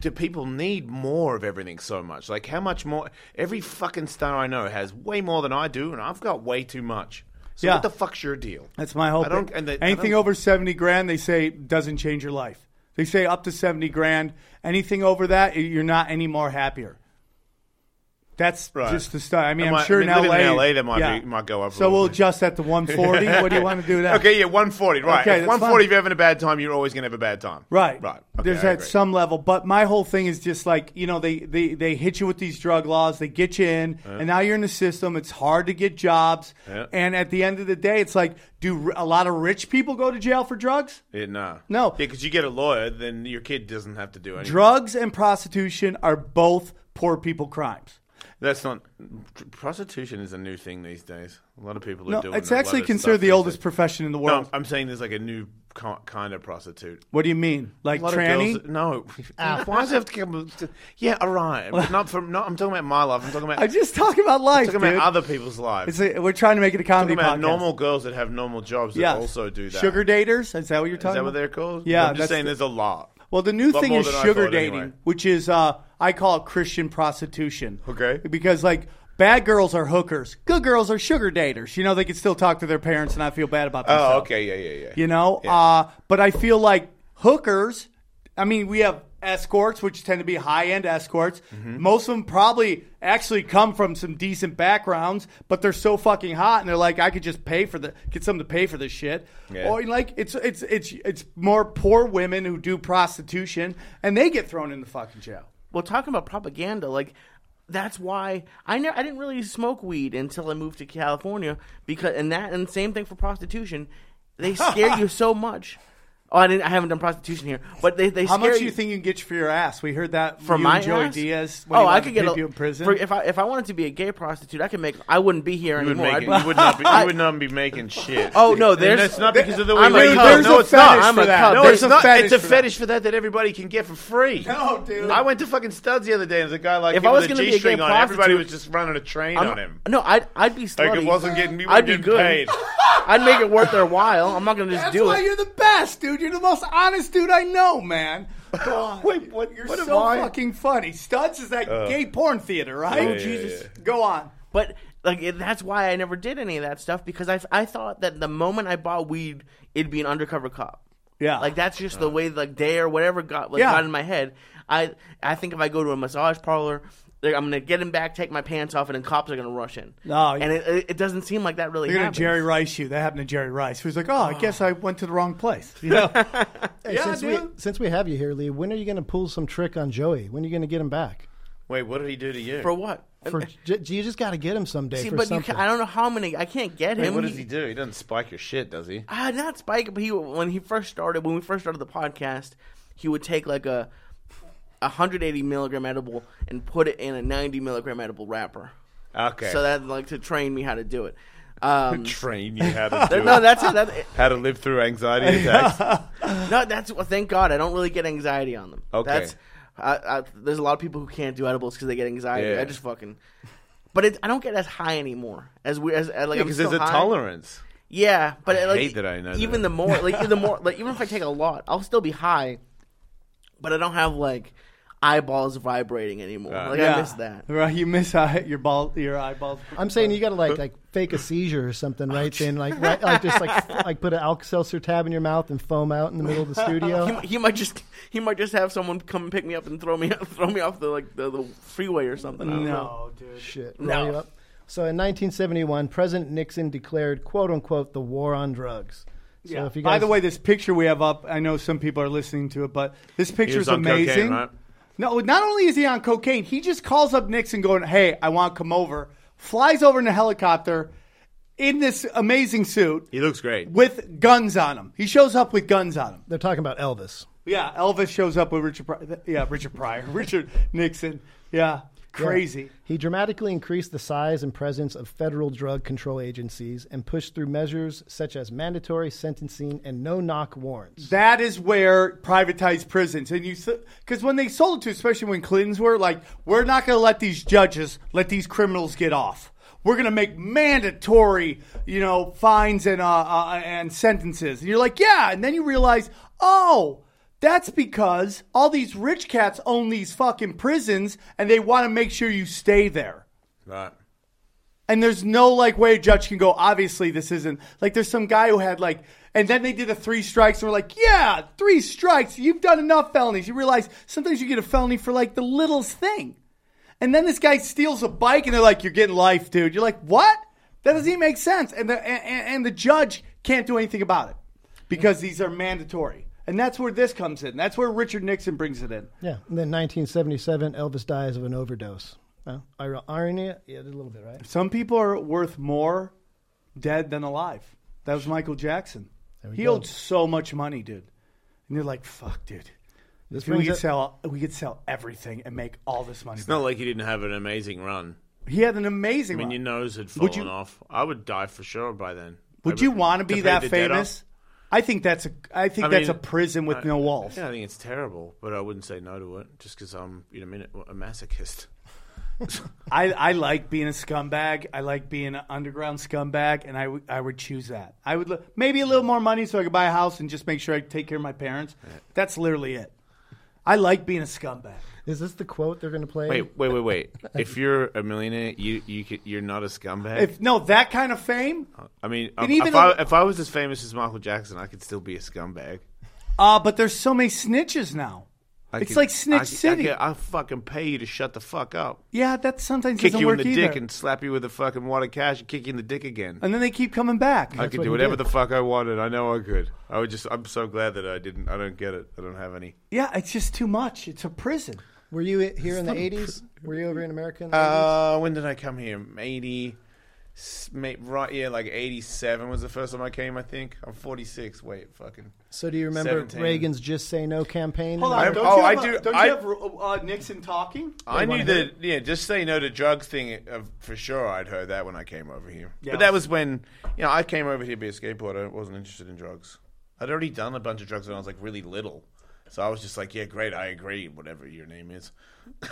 do people need more of everything so much? Like, how much more? Every fucking star I know has way more than I do, and I've got way too much. So Yeah. what the fuck's your deal? That's my whole I don't- thing. and they- I anything don't- over 70 grand, they say doesn't change your life. They say up to 70 grand. Anything over that, you're not any more happier. That's Right. just the start. I mean, I I'm sure I mean, in LA, in LA, that might yeah. be- might go up So we'll bit. adjust that to 140. what do you want to do that? Okay, yeah, 140, right. Okay, if 140, fine. if you're having a bad time, you're always going to have a bad time. Right. Right. Okay, There's I at agree. some level, but my whole thing is just like you know they they they hit you with these drug laws, they get you in, and now you're in the system. It's hard to get jobs, Yeah. and at the end of the day, it's like, do a lot of rich people go to jail for drugs? Yeah, nah. No. Yeah, because you get a lawyer, then your kid doesn't have to do anything. Drugs and prostitution are both poor people crimes. That's not. Prostitution is a new thing these days. A lot of people are No, doing it's actually considered the oldest days. profession in the No, world. I'm saying there's like a new ki- kind of prostitute. what do you mean, like A lot of tranny? girls- no. Ah, why does it have to come? Yeah, all right. Not from. Not, I'm talking about my life. I'm talking about. I'm just talking about life, I'm talking dude. about other people's lives. It's a, we're trying to make it a comedy talking about podcast. normal girls that have normal jobs that Yes. also do that. Sugar daters? Is that what you're talking? Is that about? what they're called? Yeah, I'm just saying the- there's a lot. Well, the new thing is sugar dating, anyway. which is uh, I call it Christian prostitution. Okay. Because like bad girls are hookers, good girls are sugar daters. You know, they can still talk to their parents and not feel bad about themselves. Oh, okay, yeah, yeah, yeah. You know, Yeah. uh, but I feel like hookers. I mean, we have escorts, which tend to be high end escorts. Mm-hmm. Most of them probably actually come from some decent backgrounds, but they're so fucking hot, and they're like, I could just pay for the get someone to pay for this shit. Yeah. Or like it's it's it's it's more poor women who do prostitution, and they get thrown in the fucking jail. Well, talking about propaganda, like that's why I never I didn't really smoke weed until I moved to California because and that and same thing for prostitution. They scare you so much. Oh, I didn't. I haven't done prostitution here, but they they How much do you think you can get for your ass? We heard that from you my and Joey ass? Diaz. When Oh, he I could get a, you in prison. for- if I if I wanted to be a gay prostitute, I could make. I wouldn't be here You would, anymore. make it, I'd- you would not be. You would not be making shit. Oh no, And that's not because of the way I'm we a live. cub. There's no, a it's not. I'm a that. cub. No, There's it's a not. fetish It's a for that. fetish for that that everybody can get for free. No, dude. I went to fucking Studs the other day, and there's a guy like If I was gonna be a gay G-string. Everybody was just running a train on him. No, I'd I'd be Like it wasn't getting. me. I'd be good. I'd make it worth their while. I'm not gonna just That's do why it. you're the best, dude. You're the most honest dude I know, man. Go on. Wait, what- You're what am so I? fucking funny. Studs is that uh, gay porn theater, right? Yeah, yeah, Jesus. yeah. Go on. But like it, that's why I never did any of that stuff because I I thought that the moment I bought weed, it'd be an undercover cop. Yeah. Like that's just the uh. way like day or whatever got like Yeah. got in my head. I I think if I go to a massage parlor, like, I'm gonna get him back, take my pants off, and then cops are gonna rush in. Oh, and it, it, it doesn't seem like that really They're gonna. Jerry Rice you. That happened to Jerry Rice. He was like, "Oh, I guess I went to the wrong place." You know? Hey, Yeah, since we since we have you here, Lee, when are you going to pull some trick on Joey? When are you going to get him back? Wait, what did he do to you? for what? For j- you just got to get him someday See, for but you can, I don't know how many. I can't get Wait, him. what does he do? He doesn't spike your shit, does he? Ah, not Spike, but he when he first started when we first started the podcast, he would take like a, a 180 milligram edible and put it in a 90 milligram edible wrapper. Okay. So that like to train me how to do it. Um, train you how to do it. no, it. that's it. That, How to live through anxiety attacks. no, that's well, thank God I don't really get anxiety on them. Okay. That's I, I, there's a lot of people who can't do edibles because they get anxiety. Yeah. I just fucking. But it, I don't get as high anymore as we as, as like because there's still a tolerance. Yeah, but I like, hate that I know even that. the more like the more like even if I take a lot, I'll still be high, but I don't have like eyeballs vibrating anymore. Right. Like I miss that. Right, you miss uh, your ball, your eyeballs. I'm saying you got to like like fake a seizure or something right then, like right, like just like like put an Alka-Seltzer tab in your mouth and foam out in the middle of the studio. He, he might just he might just have someone come pick me up and throw me throw me off the like the, the freeway or something. I don't know. No, dude. Shit, No. roll you up. So in 1971, President Nixon declared "quote unquote" the war on drugs. So Yeah. if you By the way, this picture we have up, I know some people are listening to it, but this picture is amazing. cocaine, right? No, not only is he on cocaine, he just calls up Nixon going, Hey, I want to come over. Flies over in a helicopter in this amazing suit He looks great. with guns on him. He shows up with guns on him. they're talking about Elvis. Yeah, Elvis shows up with Richard Pryor. Yeah, Richard Pryor. Richard Nixon. Yeah, crazy. He dramatically increased the size and presence of federal drug control agencies and pushed through measures such as mandatory sentencing and no-knock warrants. That is where privatized prisons and you because when they sold it to, especially when Clintons were like, we're not going to let these judges let these criminals get off. We're going to make mandatory, you know, fines and uh, uh, and sentences. And you're like, yeah, and then you realize, oh. That's because all these rich cats own these fucking prisons and they want to make sure you stay there. Right. And there's no like way a judge can go, obviously this isn't like there's some guy who had like and then they did the three strikes and we're like, yeah, three strikes, you've done enough felonies. You realize sometimes you get a felony for like the littlest thing. And then this guy steals a bike and they're like, You're getting life, dude. You're like, What? That doesn't even make sense. And the and, and the judge can't do anything about it. Because these are mandatory. And that's where this comes in. That's where Richard Nixon brings it in. Yeah, and then 1977, Elvis dies of an overdose. Well, ir- irony, yeah, a little bit, right? Some people are worth more dead than alive. That was Michael Jackson. we He go. owed so much money, dude. And you're like, fuck, dude. This we could up- sell, we could sell everything and make all this money. It's not like he didn't have an amazing run. he had an amazing. I mean, run. your nose had Would fallen you- off. I would die for sure by then. Would I you want to be that the debt famous? I think that's a. I think I that's mean, a prison with I- no walls. Yeah, I think it's terrible, but I wouldn't say no to it just because I'm, you know, a masochist. I, I like being a scumbag. I like being an underground scumbag, and I, would- I would choose that. I would li- maybe a little more money so I could buy a house and just make sure I take care of my parents. That's literally it. I like being a scumbag. Is this the quote they're going to play? Wait, wait, wait, wait. if you're a millionaire, you you could, you're not a scumbag. If no that kind of fame, I mean, And if, even if, I, if I was as famous as Michael Jackson, I could still be a scumbag. uh, but there's so many snitches now. I It's could- like Snitch I, City. I, could- I'll fucking pay you to shut the fuck up. Yeah, that sometimes Kick doesn't you in the either. dick and slap you with a fucking wad of cash and kick you in the dick again. and then they keep coming back. I could what do whatever did. the fuck I wanted. I know I could. I would just. I'm so glad that I didn't. I don't get it. I don't have any. Yeah, it's just too much. It's a prison. Were you here in the '80s? Were you over in America? In the 80s? Uh, when did I come here? Eighty, right? Yeah, like eighty-seven was the first time I came. I think I'm forty-six. Wait, fucking. So do you remember 17. Reagan's "Just Say No" campaign? Hold on, don't oh, you I have, do- Don't I- you have uh, Nixon talking? I knew hear that. Yeah, just say no to drugs thing uh, for sure. I'd heard that when I came over here. Yeah. But that was when you know I came over here to be a skateboarder. I wasn't interested in drugs. I'd already done a bunch of drugs when I was like really little. So I was just like, yeah, great, I agree, whatever your name is.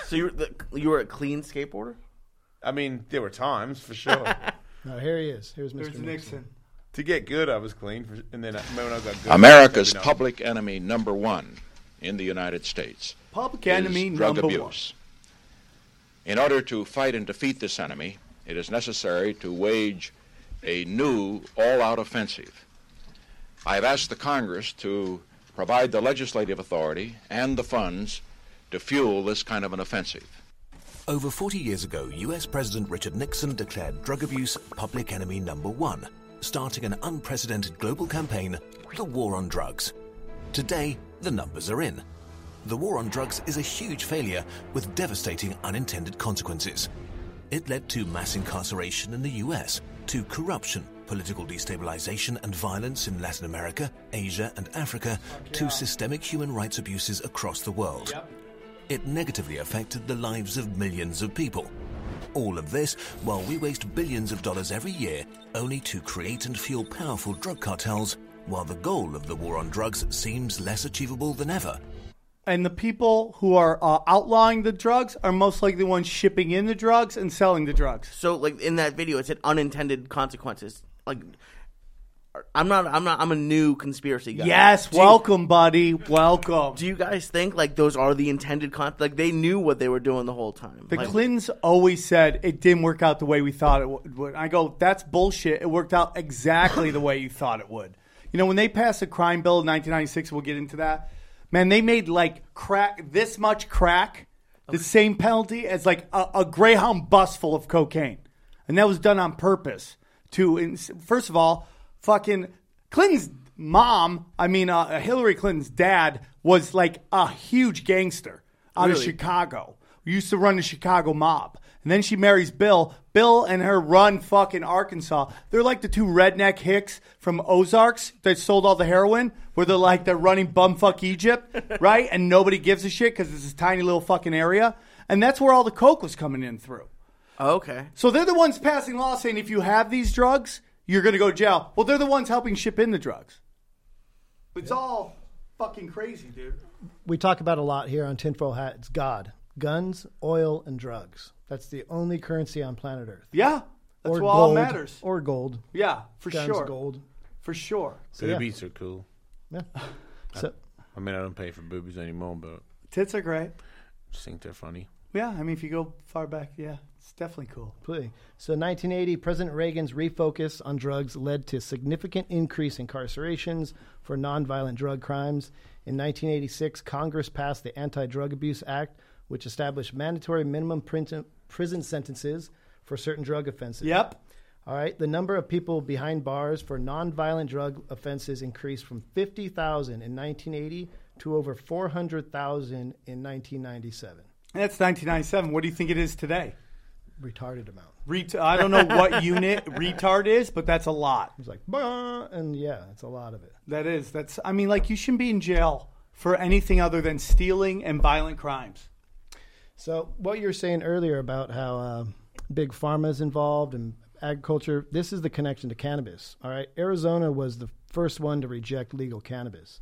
So you were the, you were a clean skateboarder. I mean, there were times for sure. No, here he is. Here's Mr. There's Nixon. Nixon. to get good, I was clean, for, and then I, when I got good, America's every now- public enemy number one in the United States Public is enemy drug number abuse. In order to fight and defeat this enemy, it is necessary to wage a new all-out offensive. I have asked the Congress to provide the legislative authority and the funds to fuel this kind of an offensive. Over 40 years ago, US President Richard Nixon declared drug abuse public enemy number one, starting an unprecedented global campaign, the War on Drugs. Today, the numbers are in. The war on drugs is a huge failure with devastating unintended consequences. It led to mass incarceration in the US, to corruption, political destabilization and violence in Latin America, Asia, and Africa, to systemic human rights abuses across the world. It negatively affected the lives of millions of people. All of this while we waste billions of dollars every year only to create and fuel powerful drug cartels, while the goal of the war on drugs seems less achievable than ever. And the people who are uh, outlawing the drugs are most likely the ones shipping in the drugs and selling the drugs. So like in that video, it said unintended consequences. Like I'm not. I'm not. I'm a new conspiracy guy. Yes, Do you- welcome, buddy. Welcome. Do you guys think like those are the intended con? Like they knew what they were doing the whole time. The Like, Clintons always said it didn't work out the way we thought it would-. I go, that's bullshit. It worked out exactly the way you thought it would. You know, when they passed the crime bill in 1996, we'll get into that. Man, they made like crack, this much crack, the same penalty as like a, a Greyhound bus full of cocaine. And that was done on purpose to, ins- first of all, fucking Clinton's mom, I mean, uh, Hillary Clinton's dad was like a huge gangster out of Chicago. Used to run the Chicago mob. And then she marries Bill. Bill and her run fucking Arkansas. They're like the two redneck hicks from Ozarks that sold all the heroin, where they're like they're running bumfuck Egypt, right? And nobody gives a shit because it's this tiny little fucking area. And that's where all the coke was coming in through. Oh, okay. So they're the ones passing laws saying if you have these drugs, you're going to go to jail. Well, they're the ones helping ship in the drugs. It's all fucking crazy, dude. we talk about a lot here on Tinfoil Hat. It's God, guns, oil, and drugs. That's the only currency on planet Earth. Yeah, that's or what gold, all matters. Or gold. yeah, for guns, sure. gold. For sure. So, yeah. Boobies are cool. Yeah. So, I mean, I don't pay for boobies anymore, but Tits are great. I just think they're funny. Yeah, I mean, if you go far back, yeah, it's definitely cool. Completely. So, 1980, President Reagan's refocus on drugs led to significant increase in incarcerations for nonviolent drug crimes. In 1986, Congress passed the Anti-Drug Abuse Act, which established mandatory minimum prison sentences for certain drug offenses. Yep. All right. The number of people behind bars for nonviolent drug offenses increased from 50,000 in 1980 to over 400,000 in 1997. That's 1997. What do you think it is today? Retarded amount. Ret- I don't know what unit retard is, but that's a lot. It's like, bah, and yeah, it's a lot of it. That is. That's. I mean, like you shouldn't be in jail for anything other than stealing and violent crimes. So, what you were saying earlier about how uh, big pharma is involved and agriculture, this is the connection to cannabis. All right, Arizona was the first one to reject legal cannabis.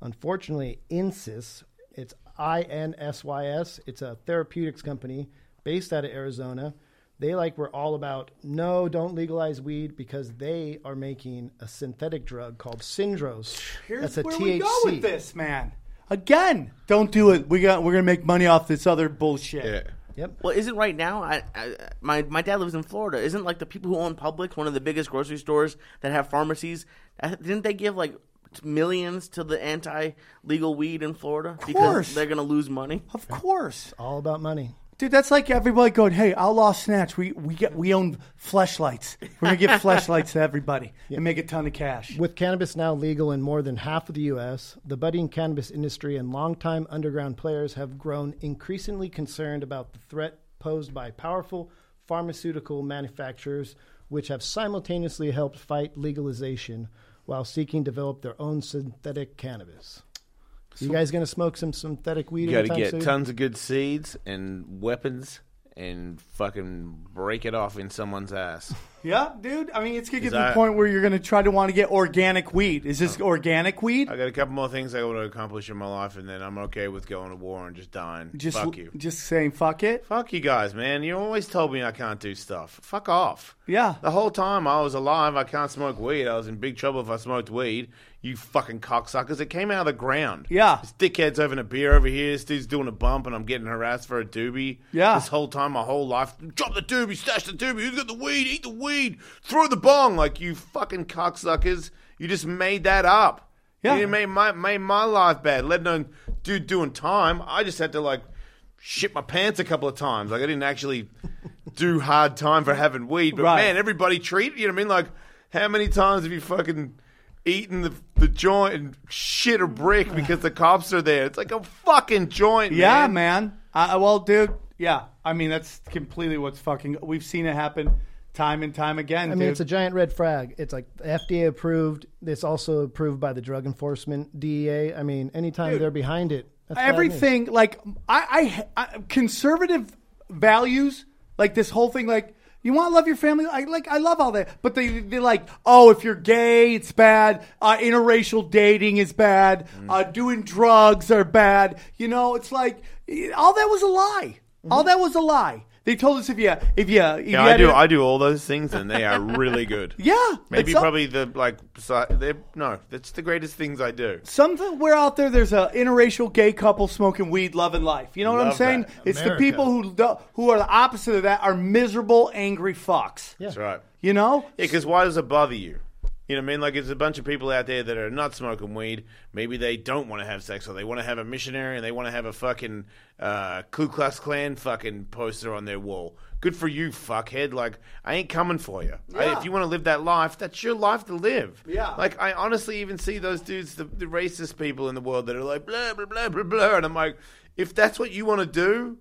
Unfortunately, INSYS, it's I N S Y S, it's a therapeutics company based out of Arizona. They like were all about no, don't legalize weed because they are making a synthetic drug called Syndros. Here's That's a where THC. we go with this, man. Again, don't do it. We got. We're gonna make money off this other bullshit. Yeah. Yep. Well, isn't right now? I, I my my dad lives in Florida. Isn't like the people who own Publix one of the biggest grocery stores that have pharmacies? uh, Didn't they give like millions to the anti legal weed in Florida course. because they're gonna lose money? Of course. All about money. Dude, that's like everybody going, "Hey, Outlaw Snatch, we we get we own fleshlights. We're gonna give fleshlights to everybody and make a ton of cash." With cannabis now legal in more than half of the U.S., the budding cannabis industry and longtime underground players have grown increasingly concerned about the threat posed by powerful pharmaceutical manufacturers, which have simultaneously helped fight legalization while seeking to develop their own synthetic cannabis. you guys going to smoke some synthetic weed? You got to get soon? tons of good seeds and weapons and fucking break it off in someone's ass. Yeah, dude. I mean, it's gonna get to the point where you're gonna try to want to get organic weed. Is this oh. organic weed? I got a couple more things I want to accomplish in my life, and then I'm okay with going to war and just dying. Just Fuck you. Just saying, fuck it. Fuck you guys, man. You always told me I can't do stuff. Fuck off. Yeah. The whole time I was alive, I can't smoke weed. I was in big trouble if I smoked weed. You fucking cocksuckers. It came out of the ground. Yeah. This dickhead's having a beer over here. This dude's doing a bump, and I'm getting harassed for a doobie. Yeah. This whole time, my whole life, drop the doobie, stash the doobie. Who's got the weed? Eat the weed. Throw the bong. Like, you fucking cocksuckers. You just made that up. Yeah. You made my, made my life bad, let alone dude doing time. I just had to, like, shit my pants a couple of times. Like, I didn't actually do hard time for having weed. But, Right. man, everybody treated you know what I mean? Like, how many times have you fucking eaten the, the joint and shit a brick because the cops are there? It's like a fucking joint, Yeah, man. man. Well, dude. Yeah. I mean, that's completely what's fucking. We've seen it happen time and time again. I mean, dude. it's a giant red flag. It's like FDA approved. It's also approved by the Drug Enforcement DEA. I mean, anytime they're behind it, that's bad news. everything like I, I, I conservative values like this whole thing like you want to love your family I like I love all that but they they like oh if you're gay it's bad uh, interracial dating is bad Mm. uh, doing drugs are bad you know it's like all that was a lie all that was a lie they told us if you if you if you Yeah, I do. a- I do all those things, and they are really good. yeah Maybe some- probably the like. si- they're- No, that's the greatest things I do. somewhere out there there's a interracial gay couple smoking weed loving life you know what i'm saying that. it's the people who do, who are the opposite of that are miserable angry fucks That's right. you know Yeah, because why does it bother you? You know what I mean? Like, it's a bunch of people out there that are not smoking weed. Maybe they don't want to have sex, or they want to have a missionary, and they want to have a fucking uh, Ku Klux Klan fucking poster on their wall. Good for you, fuckhead. Like, I ain't coming for you. I- if you want to live that life, that's your life to live. Yeah. Like, I honestly even see those dudes, the, the racist people in the world that are like, blah, blah, blah, blah, blah. And I'm like, if that's what you want to do,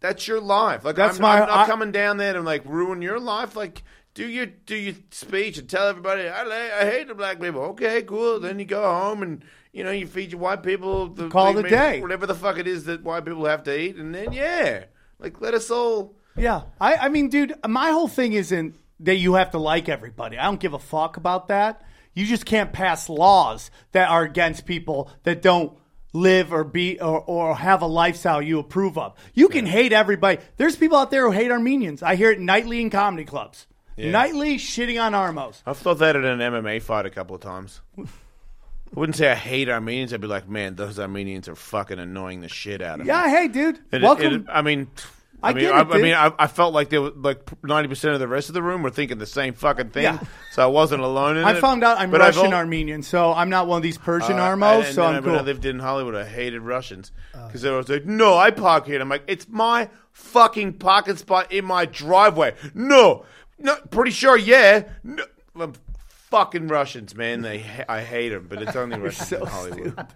that's your life. Like That's I'm, my- I'm not I- coming down there to like ruin your life. Like do your do your speech and tell everybody I la- I hate the black people. Okay, cool. Then you go home and you know you feed your white people the Call maybe day. whatever the fuck it is that white people have to eat, and then yeah, like let us all. yeah I, I mean dude my whole thing isn't that you have to like everybody i don't give a fuck about that you just can't pass laws that are against people that don't live or be or, or have a lifestyle you approve of you can hate everybody there's people out there who hate armenians i hear it nightly in comedy clubs nightly shitting on armos I've thought that in an MMA fight a couple of times. I wouldn't say I hate Armenians. I'd be like, man, those Armenians are fucking annoying the shit out of me. yeah hey dude It- welcome it- I mean, I I, mean, get it, I dude. mean, I, I felt like there was like ninety percent of the rest of the room were thinking the same fucking thing, Yeah. so I wasn't alone in I it. found out I'm But I've Russian al- Armenian, so I'm not one of these Persian uh, armos. and so then I'm when I cool. lived in Hollywood, I hated Russians because they were always like, "No, I park here." And I'm like, "It's my fucking parking spot in my driveway." No, no, pretty sure, yeah. No, um, fucking Russians, man. They, ha- I hate them, but it's only Russians so in Hollywood.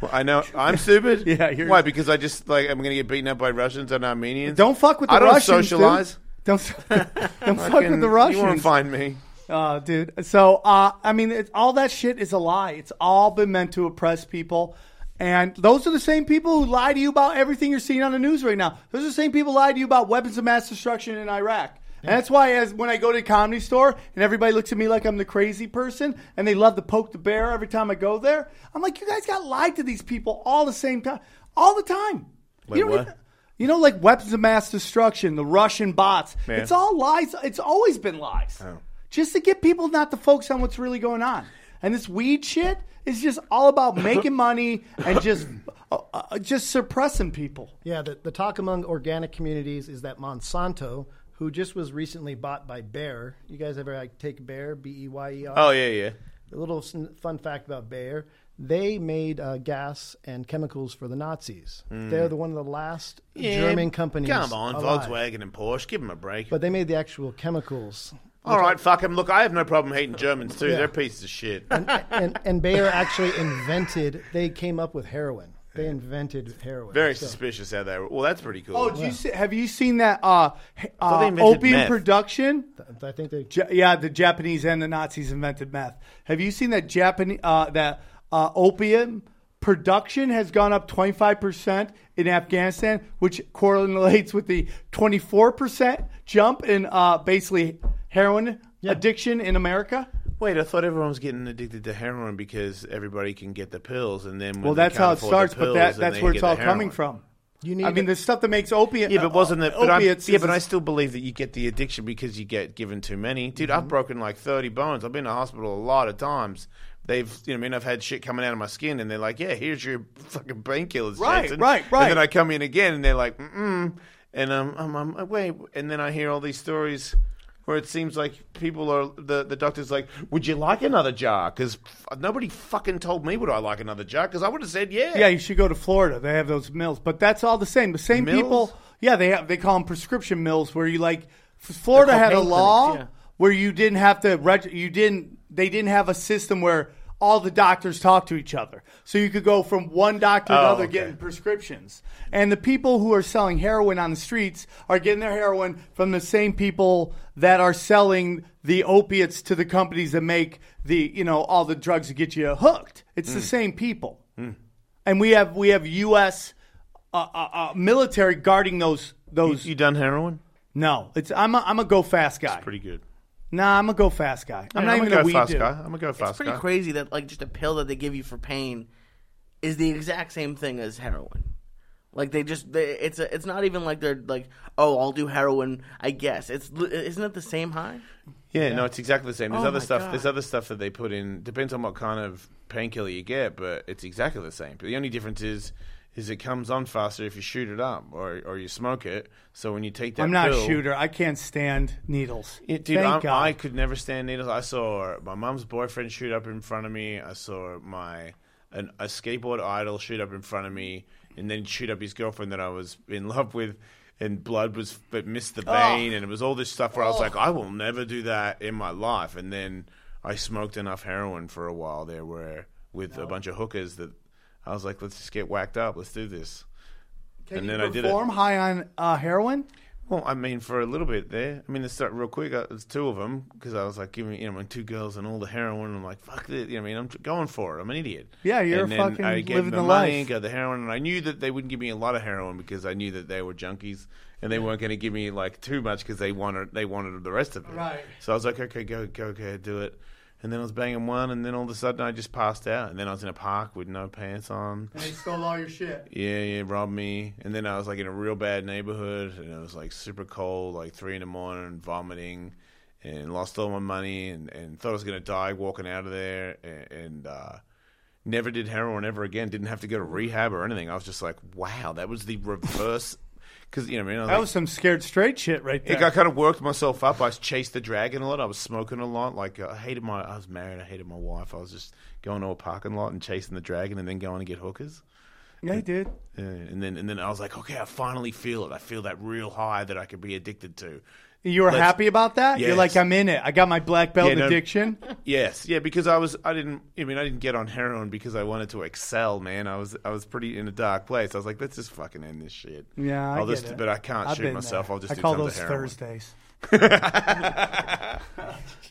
Well, I know I'm stupid. Yeah, you're- why? Because I just like I'm gonna get beaten up by Russians and Armenians. Don't fuck with the I don't Russians. dude. socialize. Don't don't fuck Fucking- with the Russians. You Russians. won't find me. Uh, dude. So, uh, I mean, it's, all that shit is a lie. It's all been meant to oppress people. And those are the same people who lie to you about everything you're seeing on the news right now. Those are the same people who lie to you about weapons of mass destruction in Iraq. And that's why, as when I go to a comedy store and everybody looks at me like I'm the crazy person, and they love to poke the bear every time I go there, I'm like, you guys got lied to these people all the same time, all the time. Like you don't what? even- you know, like weapons of mass destruction, the Russian bots. Yeah. It's all lies. It's always been lies. Just to get people not to focus on what's really going on. And this weed shit is just all about making money and just uh, uh, just suppressing people. Yeah, the, the talk among organic communities is that Monsanto, who just was recently bought by Bayer, you guys ever like take Bayer, B E Y E R? Oh yeah, yeah. A little fun fact about Bayer: they made uh, gas and chemicals for the Nazis. They're the one of the last German companies. Come on, alive. Volkswagen and Porsche, give them a break. But they made the actual chemicals. All right, fuck them. Look, I have no problem hating Germans too. Yeah. They're pieces of shit. and, and Bayer actually invented. They came up with heroin. They invented heroin. Very So- suspicious how they were. Well, that's pretty cool. Oh, did you see, have you seen that uh, h- they uh, opium meth. production? I think they. Ja- yeah, the Japanese and the Nazis invented meth. Have you seen that Japanese uh, that uh, opium production has gone up 25% in Afghanistan, which correlates with the 24% jump in uh, basically heroin addiction in America? Wait, I thought everyone was getting addicted to heroin because everybody can get the pills, and then when Well, that's how it afford the starts, but that, that's where it's all coming from. You need I mean, to- the stuff that makes opiate. Yeah, but wasn't it? But, opiates? yeah, but I still believe that you get the addiction because you get given too many. Dude, Mm-hmm. I've broken like thirty bones. I've been to hospital a lot of times. They've, you know, I mean, I've had shit coming out of my skin, and they're like, "Yeah, here's your fucking painkillers, Right, Jason." right, right. And then I come in again, and they're like, "Mm," and um, I'm, I'm, wait, and then I hear all these stories. Where it seems like people are the the doctor's like, would you like another jar? Because nobody fucking told me would I like another jar? Because I would have said yeah. Yeah, you should go to Florida. They have those mills, but that's all the same. The same Mills? people. Yeah, they have. They call them prescription mills, where you like. Florida They're had a pain law clinics, yeah. where you didn't have to. Reg- you didn't. They didn't have a system where all the doctors talk to each other, so you could go from one doctor to Oh, another okay. getting prescriptions. And the people who are selling heroin on the streets are getting their heroin from the same people that are selling the opiates to the companies that make the you know all the drugs that get you hooked. It's Mm. the same people and we have we have U.S. Uh, uh, uh, military guarding those those. You done heroin? no, it's I'm a, I'm a go fast guy. Pretty good. Nah, I'm a go fast guy. I'm Yeah, not I'm even a a go weed fast dude. guy. I'm a go fast It's pretty guy. crazy that like just a pill that they give you for pain is the exact same thing as heroin. Like they just they, it's a, it's not even like they're like oh I'll do heroin I guess it's li- isn't it the same high? Yeah, no, it's exactly the same. There's Oh other my stuff. God. There's other stuff that they put in. Depends on what kind of painkiller you get, but it's exactly the same. But the only difference is, is it comes on faster if you shoot it up or or you smoke it. So when you take that, I'm not pill, a shooter. I can't stand needles. Yeah, dude, Thank I'm- God. I could never stand needles. I saw my mom's boyfriend shoot up in front of me. I saw my an, a skateboard idol shoot up in front of me, and then shoot up his girlfriend that I was in love with. And blood was, but missed the vein, and it was all this stuff where I was like, I will never do that in my life. And then I smoked enough heroin for a while there, where with a bunch of hookers that I was like, let's just get whacked up, let's do this. Can and you then I did it. perform high on uh, heroin? Well, I mean, for a little bit there. I mean, to start real quick, there's two of them because I was like, giving you know, my two girls and all the heroin. I'm like, fuck this. You know, I mean, I'm going for it. I'm an idiot. Yeah, you're and then fucking I gave living them the money, life. got the heroin, and I knew that they wouldn't give me a lot of heroin because I knew that they were junkies and they weren't going to give me like too much because they wanted they wanted the rest of it. Right. So I was like, okay, go, go, go, do it. And then I was banging one, and then all of a sudden I just passed out, and then I was in a park with no pants on. And they stole all your shit. Yeah, yeah, robbed me. And then I was like in a real bad neighborhood, and it was like super cold, like three in the morning, vomiting, and lost all my money, and, and thought I was gonna die walking out of there, and, and uh, never did heroin ever again. Didn't have to go to rehab or anything. I was just like, wow, that was the reverse. Because you know, I mean, I was That like, was some scared straight shit right there. I kind of worked myself up. I chased the dragon a lot. I was smoking a lot. Like uh, I hated my. I was married. I hated my wife. I was just going to a parking lot and chasing the dragon, and then going to get hookers. yeah, you did. Yeah, and then and then I was like, okay, I finally feel it. I feel that real high that I could be addicted to. You were Let's- happy about that? You're Yes. like, I'm in it. I got my black belt Yeah, no- addiction. Yes, yeah, because I was I didn't I mean I didn't get on heroin because I wanted to excel, man. I was I was pretty in a dark place. I was like, let's just fucking end this shit. Yeah, I I'll get just it. but I can't I've shoot been myself. there. I'll just I do call tons those of heroin. Thursdays.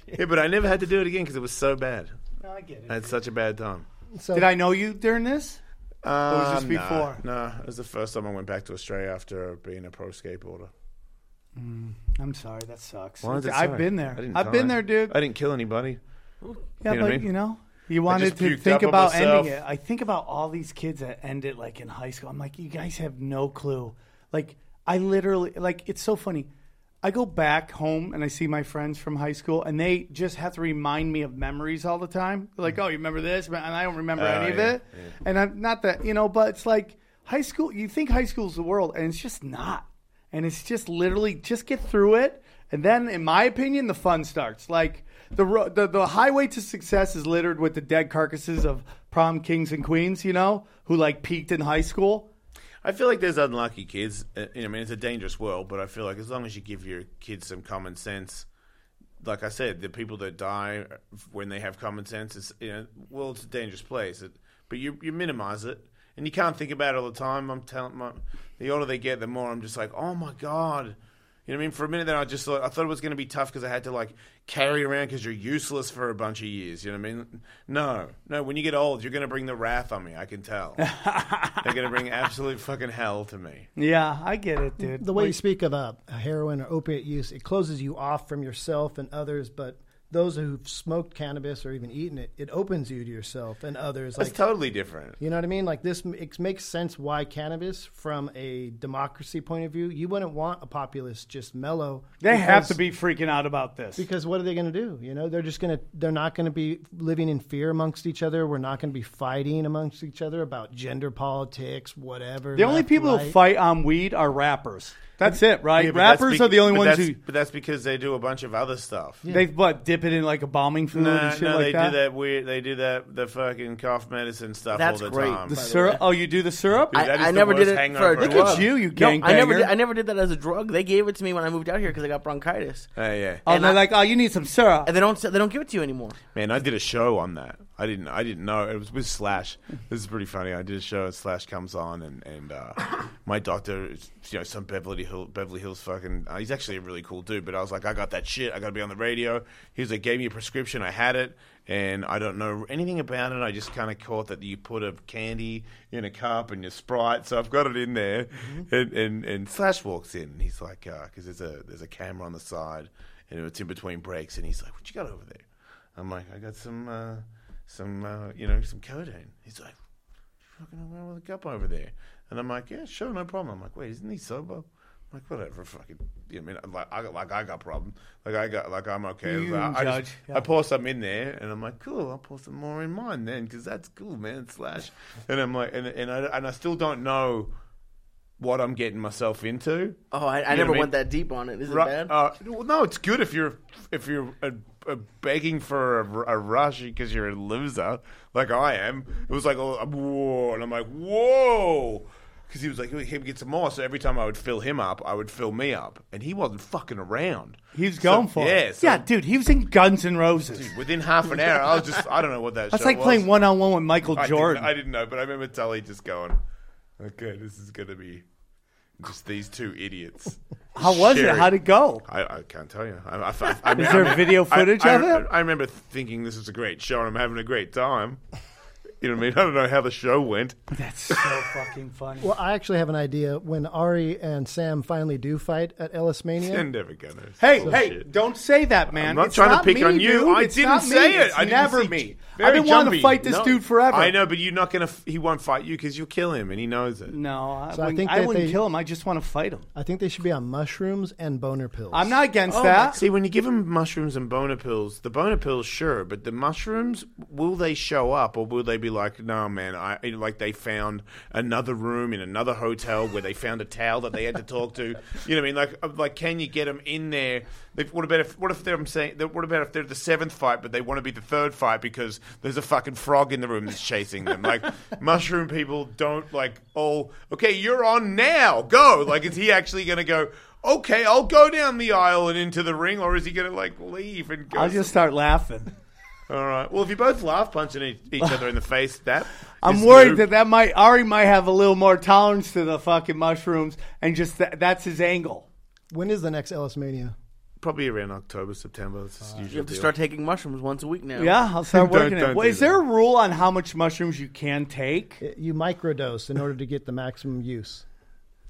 Yeah, but I never had to do it again because it was so bad. No, I get it. I had such a bad time. So Did I know you during this? was this Um, before? No, it was the first time I went back to Australia after being a pro skateboarder. Mm, I'm sorry, that sucks. Why is it I've sorry? been there. I didn't I've been die. there, dude. I didn't kill anybody. yeah, you know but what I mean? you know, you wanted just to puked think up on about myself. ending it. I think about all these kids that end it like in high school. I'm like, you guys have no clue. Like, I literally like it's so funny. I go back home and I see my friends from high school, and they just have to remind me of memories all the time. They're like, mm. "Oh, you remember this?" And I don't remember Oh, any of yeah, it. And I'm not that you know, but it's like high school. You think high school's the world, and it's just not. And it's just literally just get through it, and then, in my opinion, the fun starts. Like the, the the highway to success is littered with the dead carcasses of prom kings and queens. You know, who like peaked in high school. I feel like there's unlucky kids. Uh, I mean, it's a dangerous world, but I feel like as long as you give your kids some common sense, like I said, the people that die when they have common sense is, you know, well, it's a dangerous place. But you you minimize it, and you can't think about it all the time. I'm telling my, the older they get, the more I'm just like, oh my god. You know what I mean? For a minute there, I just thought I thought it was going to be tough because I had to like carry around because you're useless for a bunch of years. You know what I mean? No, no. When you get old, you're going to bring the wrath on me. I can tell. They're going to bring absolute fucking hell to me. Yeah, I get it, dude. The way you speak of uh, heroin or opiate use, it closes you off from yourself and others. But those who've smoked cannabis or even eaten it, it opens you to yourself and others. That's Like totally different. You know what I mean? Like this, it makes sense why cannabis, from a democracy point of view, you wouldn't want a populace just mellow. they have to be freaking out about this. because what are they going to do? You know, they're just going to they're not going to be living in fear amongst each other. We're not going to be fighting amongst each other about gender politics, whatever. the only left, people who fight on weed are rappers. That's it, right? Yeah, rappers bec- are the only but ones that's- who But that's because they do a bunch of other stuff. they what dip it in like a bombing fluid No, and shit no, like they that. do that weird. They do that the fucking cough medicine stuff That's all the great. time. The syrup. Oh, you do the syrup? Dude, I, that is I the never did worst it for hangover. a Look drug. at you, you No, I never did. I never did that as a drug. They gave it to me when I moved out here because I got bronchitis, Uh, yeah, oh, and they're I- like, oh, you need some syrup. and they don't. They don't give it to you anymore. man, I did a show on that. I didn't. I didn't know it was with Slash. This is pretty funny. I did a show. and Slash comes on, and and uh, my doctor, is, you know, some Beverly Hill, Beverly Hills fucking. Uh, he's actually a really cool dude. But I was like, I got that shit. I got to be on the radio. He was like, gave me a prescription. I had it, and I don't know anything about it. I just kind of caught that you put a candy in a cup and you Sprite. So I've got it in there, and, and and Slash walks in. and He's like, because there's a there's a camera on the side, and it's in between breaks, and he's like, what you got over there? I'm like, I got some, uh, some, uh, you know, some codeine. He's like, fucking around with a cup over there, and I'm like, yeah, sure, no problem. I'm like, wait, isn't he sober? I'm like, whatever, fucking. You know, what I mean, like I got, like I got problem. Like I got, like I'm okay. You I, I, judge, just, yeah. I pour some in there, and I'm like, cool. I'll pour some more in mine then, because that's cool, man. Slash, and I'm like, and and I and I still don't know what I'm getting myself into. Oh, I, I never what I went that deep on it. Is it Ru- bad? Uh, well, no, it's good if you're if you're uh uh begging for a, a rush because you're a loser like I am. It was like oh, whoa, and I'm like whoa. Because he was like, he would get some more. So every time I would fill him up, I would fill me up. And he wasn't fucking around. He was going for yeah, it. so- yeah, dude, he was in Guns N' Roses. Within half an hour, I was just, I don't know what that That's show like was. playing one on one with Michael I Jordan. Didn't, I didn't know, but I remember Tully just going, okay, this is going to be just these two idiots. How was it? sharing- How'd it go? I, I can't tell you. I, I, I, I, Is there video footage I, of it? I remember thinking this is a great show and I'm having a great time. You know what I mean? I don't know how the show went. That's so fucking funny. Well, I actually have an idea. When Ari and Sam finally do fight at Ellis Mania, They're never gonna. Hey, Bullshit. hey, don't say that, man. I'm not It's trying to pick me, on you. dude. I It's didn't not say me. it. It's I didn't never see- me. Very I've been wanting jumpy. to fight this No. dude forever. I know, but you're not gonna. He won't fight you because you'll kill him, and he knows it. No, I, So I wouldn't, think I that wouldn't they- kill him. I just want to fight him. I think they should be on mushrooms and boner pills. I'm not against Oh, that. See, when you give them mushrooms and boner pills, the boner pills, sure, but the mushrooms, will they show up, or will they be like, no, man, I like they found another room in another hotel where they found a towel that they had to talk to. You know what I mean? Like, like, can you get them in there? If, what about if what if they're I'm saying? What about if they're the seventh fight, but they want to be the third fight because there's a fucking frog in the room that's chasing them? Like, mushroom people don't like. Oh, okay, you're on now. Go. Like, is he actually going to go? Okay, I'll go down the aisle and into the ring, or is he going to like leave and go? I'll just start laughing. All right. Well, if you both laugh punching each other in the face, that I'm worried new. that that might Ari might have a little more tolerance to the fucking mushrooms, and just that, that's his angle. When is the next Ellis Mania? probably around October, September. That's just uh, You have to deal. start taking mushrooms once a week now. Yeah, I'll start Don't- working it. don't Well, do is there a rule on how much mushrooms you can take? It- You microdose in order to get the maximum use.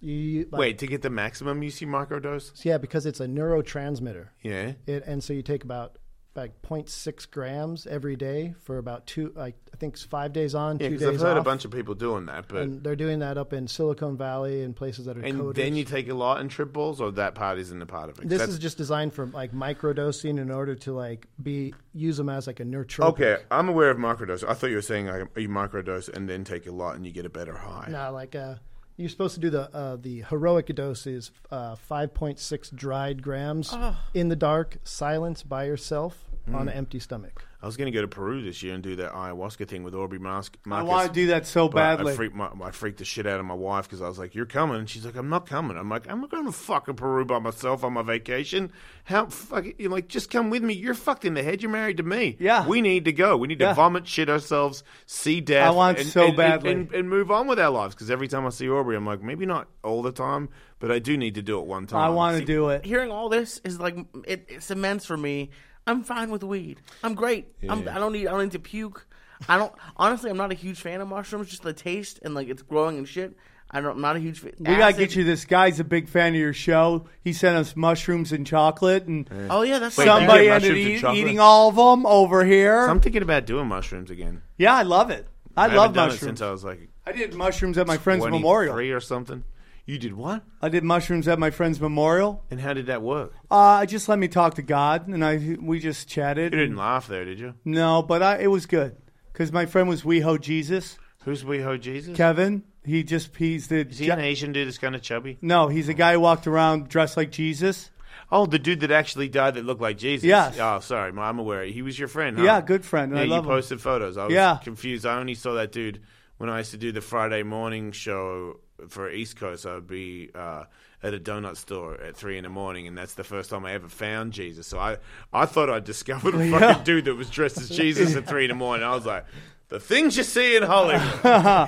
You, you- like- Wait to get the maximum use, you microdose. yeah, because it's a neurotransmitter. Yeah. It, and so you take about like 0.6 grams every day for about two, like I think it's five days on, Yeah, two because days I've heard off. a bunch of people doing that, but and they're doing that up in Silicon Valley and places that are and coders. then you take a lot in trip balls, or that part isn't a part of it. this That's- is just designed for like microdosing in order to like be use them as like a nootropic. okay. I'm aware of microdose. I thought you were saying like, you microdose and then take a lot and you get a better high. No, like uh, you're supposed to do the uh, the heroic dose is uh, 5.6 dried grams Oh. in the dark, silence by yourself. on an empty stomach. I was going to go to Peru this year and do that ayahuasca thing with Aubrey Mas- I want to do that so But I badly. freaked, my, I freaked the shit out of my wife because I was like, "You're coming," and she's like, "I'm not coming." I'm like, "I'm not going to fucking Peru by myself on my vacation. How fuck? You're like, just come with me. You're fucked in the head. You're married to me. Yeah. we need to go. We need to Yeah. vomit, shit ourselves, see death. I want and, so and- badly. and, and move on with our lives. Because every time I see Aubrey, I'm like, maybe not all the time, but I do need to do it one time. I want to do it. Hearing all this is like it, it cements for me. I'm fine with weed. I'm great. I'm, I don't need. I don't need to puke. I don't. Honestly, I'm not a huge fan of mushrooms. Just the taste and like it's growing and shit. I don't. I'm not a huge. fan. We gotta get you. This guy's a big fan of your show. He sent us mushrooms and chocolate, and Oh yeah, that's Wait, not you bad. somebody ended eat- eating all of them over here. I'm thinking about doing mushrooms again. yeah, I love it. I, I love haven't done it mushrooms. since I was like I did mushrooms at my friend's memorial. 23 or something. You did what? I did mushrooms at my friend's memorial. And how did that work? Uh, I just let me talk to God, and I we just chatted. You didn't laugh there, did you? No, but I, it was good because my friend was WeHo Jesus, Who's WeHo Jesus? Kevin. He just he's the Is he an Asian dude that's kind of chubby? no, he's a guy who walked around dressed like Jesus. Oh, the dude that actually died that looked like Jesus. Yes. Oh, sorry, I'm aware. He was your friend, huh? Yeah, good friend, and Yeah, I love you him. posted photos. I was Yeah. confused. I only saw that dude when I used to do the Friday morning show for East Coast. I would be uh, at a donut store at three in the morning, and that's the first time I ever found Jesus. So I, I thought I'd discovered a Yeah. fucking dude that was dressed as Jesus at three in the morning. I was like. The things you see in Hollywood, Yeah.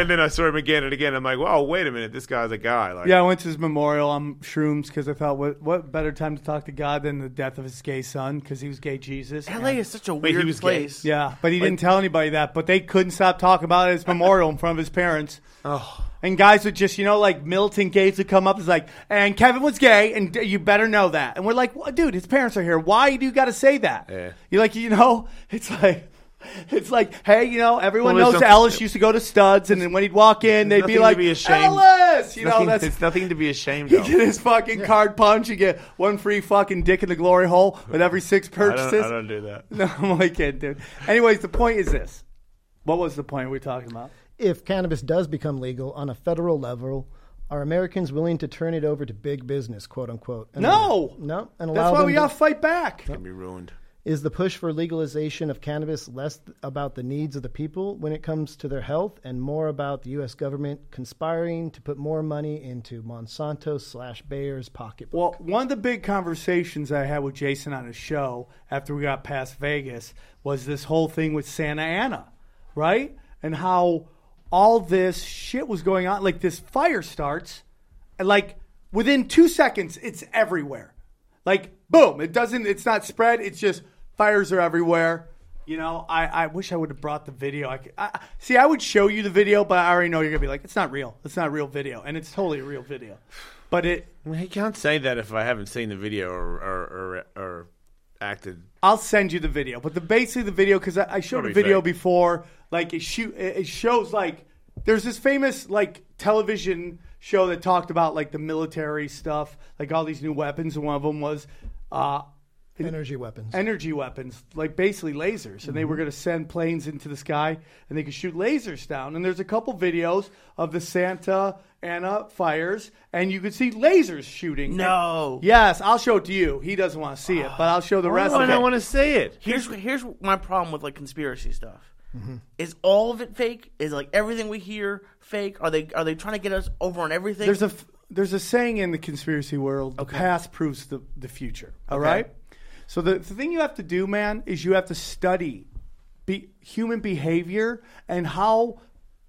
and then I saw him again and again. I'm like, "Wow, wait a minute, this guy's a guy." Like, Yeah, I went to his memorial on shrooms because I thought, what what better time to talk to God than the death of his gay son because he was gay Jesus. LA is such a Wait, he weird was gay? place. Yeah, but he didn't tell anybody that. But they couldn't stop talking about his memorial in front of his parents. Oh. And guys would just, you know, like Milton gays would come up. It's like, and Kevin was gay, and d- you better know that. And we're like, well, dude, his parents are here. Why do you got to say that? Yeah. You're like, you know, it's like. It's like, hey, you know, everyone Well, knows Ellis used to go to studs, and then when he'd walk in, they'd be like, be ashamed. Ellis! You know, that's it's nothing to be ashamed you of. get his fucking card punch. You get one free fucking dick in the glory hole with every six I purchases. don't, I don't do that. No, I'm only kidding, dude. Anyways, the point is this. What was the point we are talking about? If cannabis does become legal on a federal level, are Americans willing to turn it over to big business, quote unquote? And No. no, and allow That's why them we to- got to fight back. Can be ruined. Is the push for legalization of cannabis less about the needs of the people when it comes to their health and more about the U.S. government conspiring to put more money into Monsanto slash Bayer's pocketbook? Well, one of the big conversations I had with Jason on his show after we got past Vegas was this whole thing with Santa Ana, right? And how all this shit was going on. Like this fire starts, and like within two seconds, it's everywhere. Like boom, it doesn't. It's not spread. It's just fires are everywhere. You know, I, I wish I would have brought the video. I, could, I see. I would show you the video, but I already know you're gonna be like, it's not real. It's not real video, and it's totally a real video. But it, you can't say that if I haven't seen the video or or, or, or acted. I'll send you the video. But the basically the video because I, I showed a video fake. before. Like it shoot, it it shows like there's this famous like television show that talked about like the military stuff, like all these new weapons, and one of them was uh, Energy weapons. energy weapons, like basically lasers, and they were going to send planes into the sky and they could shoot lasers down. And there's a couple videos of the Santa Ana fires, and you could see lasers shooting. No. Yes, I'll show it to you. He doesn't want to see it, but I'll show the rest of I it. don't want to say it. Here's here's my problem with like conspiracy stuff. Mm-hmm. Is all of it fake? Is like everything we hear fake? Are they are they trying to get us over on everything? There's a f- there's a saying in the conspiracy world: the past proves the the future. All right. So the, the thing you have to do, man, is you have to study be, human behavior and how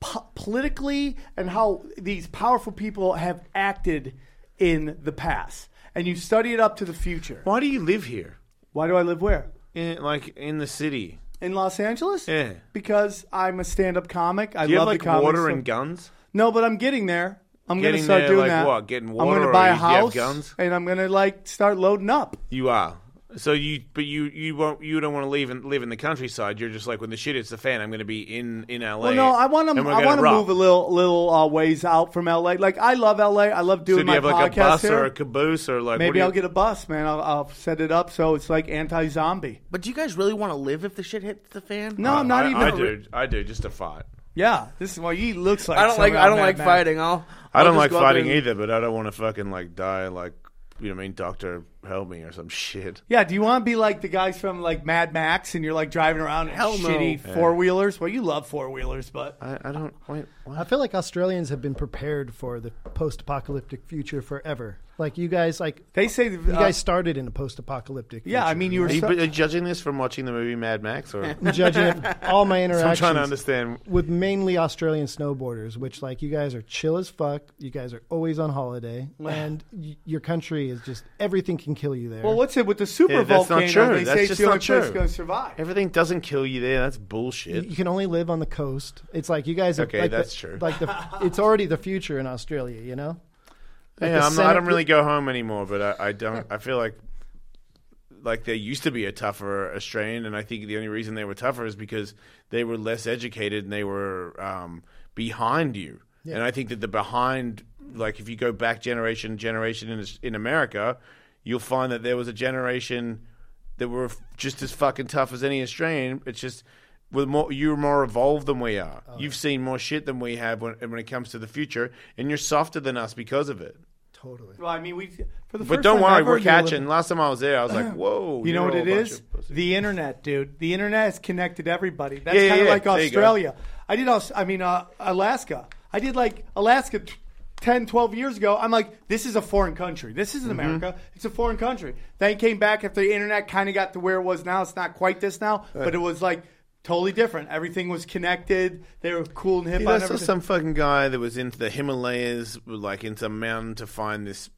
po- politically and how these powerful people have acted in the past, and you study it up to the future. Why do you live here? Why do I live where? In, like in the city. In Los Angeles? Yeah. Because I'm a stand-up comic. I Do you love have like the water and guns? No, but I'm getting there. I'm going to start there, doing like that. what? Getting water? I'm gonna or buy a you- do you have house guns? and I'm going to like start loading up. You are. So you, but you, you won't, you don't want to leave and live in the countryside. You're just like when the shit hits the fan, I'm going to be in in LA. Well, no, I want to. we're I want to move a little, little uh, ways out from LA. Like I love LA. I love So doing do you my have like a podcast bus here. or a caboose or like? Maybe do I'll get a bus, man. I'll, I'll set it up so it's like anti-zombie. but do you guys really want to live if the shit hits the fan? No, I'm not I, even. I do. I do just to fight. Yeah, this is why he looks like. I don't like I don't like Max. fighting. I'll I I'll don't like go out there fighting and- either, but I don't want to fucking like die like you know, what I mean, Doctor Help Me or some shit. Yeah, do you want to be like the guys from like Mad Max and you're like driving around in Hell no. shitty Yeah. four wheelers? Well, you love four wheelers, but I, I don't. Wait, what? I feel like Australians have been prepared for the post-apocalyptic future forever. Like you guys, like they say you uh, guys started in a post-apocalyptic. Yeah, I mean, you were Are you, you judging this from watching the movie Mad Max, or I'm judging it, all my I'm interactions trying to understand? with mainly Australian snowboarders, which like you guys are chill as fuck. You guys are always on holiday, and y- your country is just everything can kill you there. well, what's it with the super Yeah, that's not volcano? true. They That's say it's just the only not place true. going to survive. Everything doesn't kill you there. That's bullshit. you can only live on the coast. It's like you guys. Are, Okay, like the- that's true. Like the, it's already the future in Australia. You know. Like yeah, I don't really go home anymore, but I, I don't. I feel like like there used to be a tougher Australian, and I think the only reason they were tougher is because they were less educated and they were um, behind you. And I think that the behind, like if you go back generation generation in in America, you'll find that there was a generation that were just as fucking tough as any Australian. It's just with more you're more evolved than we are. You've seen more shit than we have when when it comes to the future, and you're softer than us because of it. Totally. Well, I mean, we for the But first don't time worry, ever, we're catching. live- Last time I was there, I was like, "Whoa!" You know what all it a bunch is? of pussies. The internet, dude. The internet has connected everybody. That's Yeah, yeah, kind of yeah. like There you go. Australia. I did. Aus- I mean, uh, Alaska. I did like Alaska. T- 10, 12 years ago, I'm like, this is a foreign country. This isn't Mm-hmm. America. It's a foreign country. Then came back after the internet kind of got to where it was now. It's not quite this now, but it was like totally different. Everything was connected. They were cool and hip Dude, I saw everything. some fucking guy that was into the Himalayas, like in some mountain to find this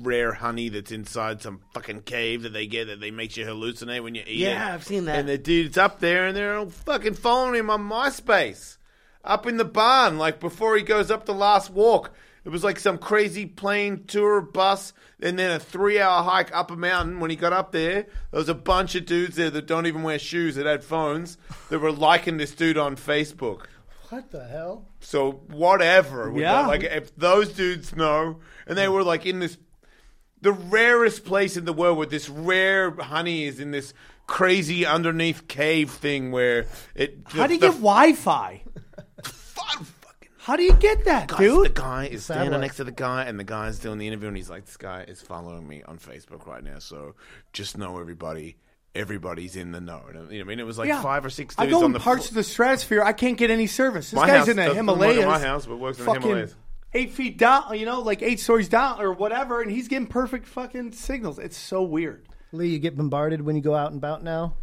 rare honey that's inside some fucking cave that they get that they makes you hallucinate when you eat it. Yeah, I've seen that. And the dude's up there, and they're all fucking following him on MySpace, up in the barn, like before he goes up the last walk. It was like some crazy plane tour bus, and then a three-hour hike up a mountain. When he got up there, there was a bunch of dudes there that don't even wear shoes that had phones that were liking this dude on Facebook. What the hell? So whatever. with Yeah. that, Like if those dudes know, and they were like in this, the rarest place in the world where this rare honey is in this crazy underneath cave thing where it. How do you the, get Wi-Fi? Fun fucking How do you get that, guys, dude? The guy is standing Satellite. next to the guy, and the guy's doing the interview, and he's like, "This guy is following me on Facebook right now, so just know everybody." Everybody's in the know. And, you know, I mean, it was like Yeah. five or six I dudes go on in the parts floor. of the stratosphere. I can't get any service. This My guy's house in the doesn't work Himalayas. my house, but works in the fucking Himalayas. Eight feet down, you know, like eight stories down or whatever, and he's getting perfect fucking signals. It's so weird. Lee, you get bombarded when you go out and about now.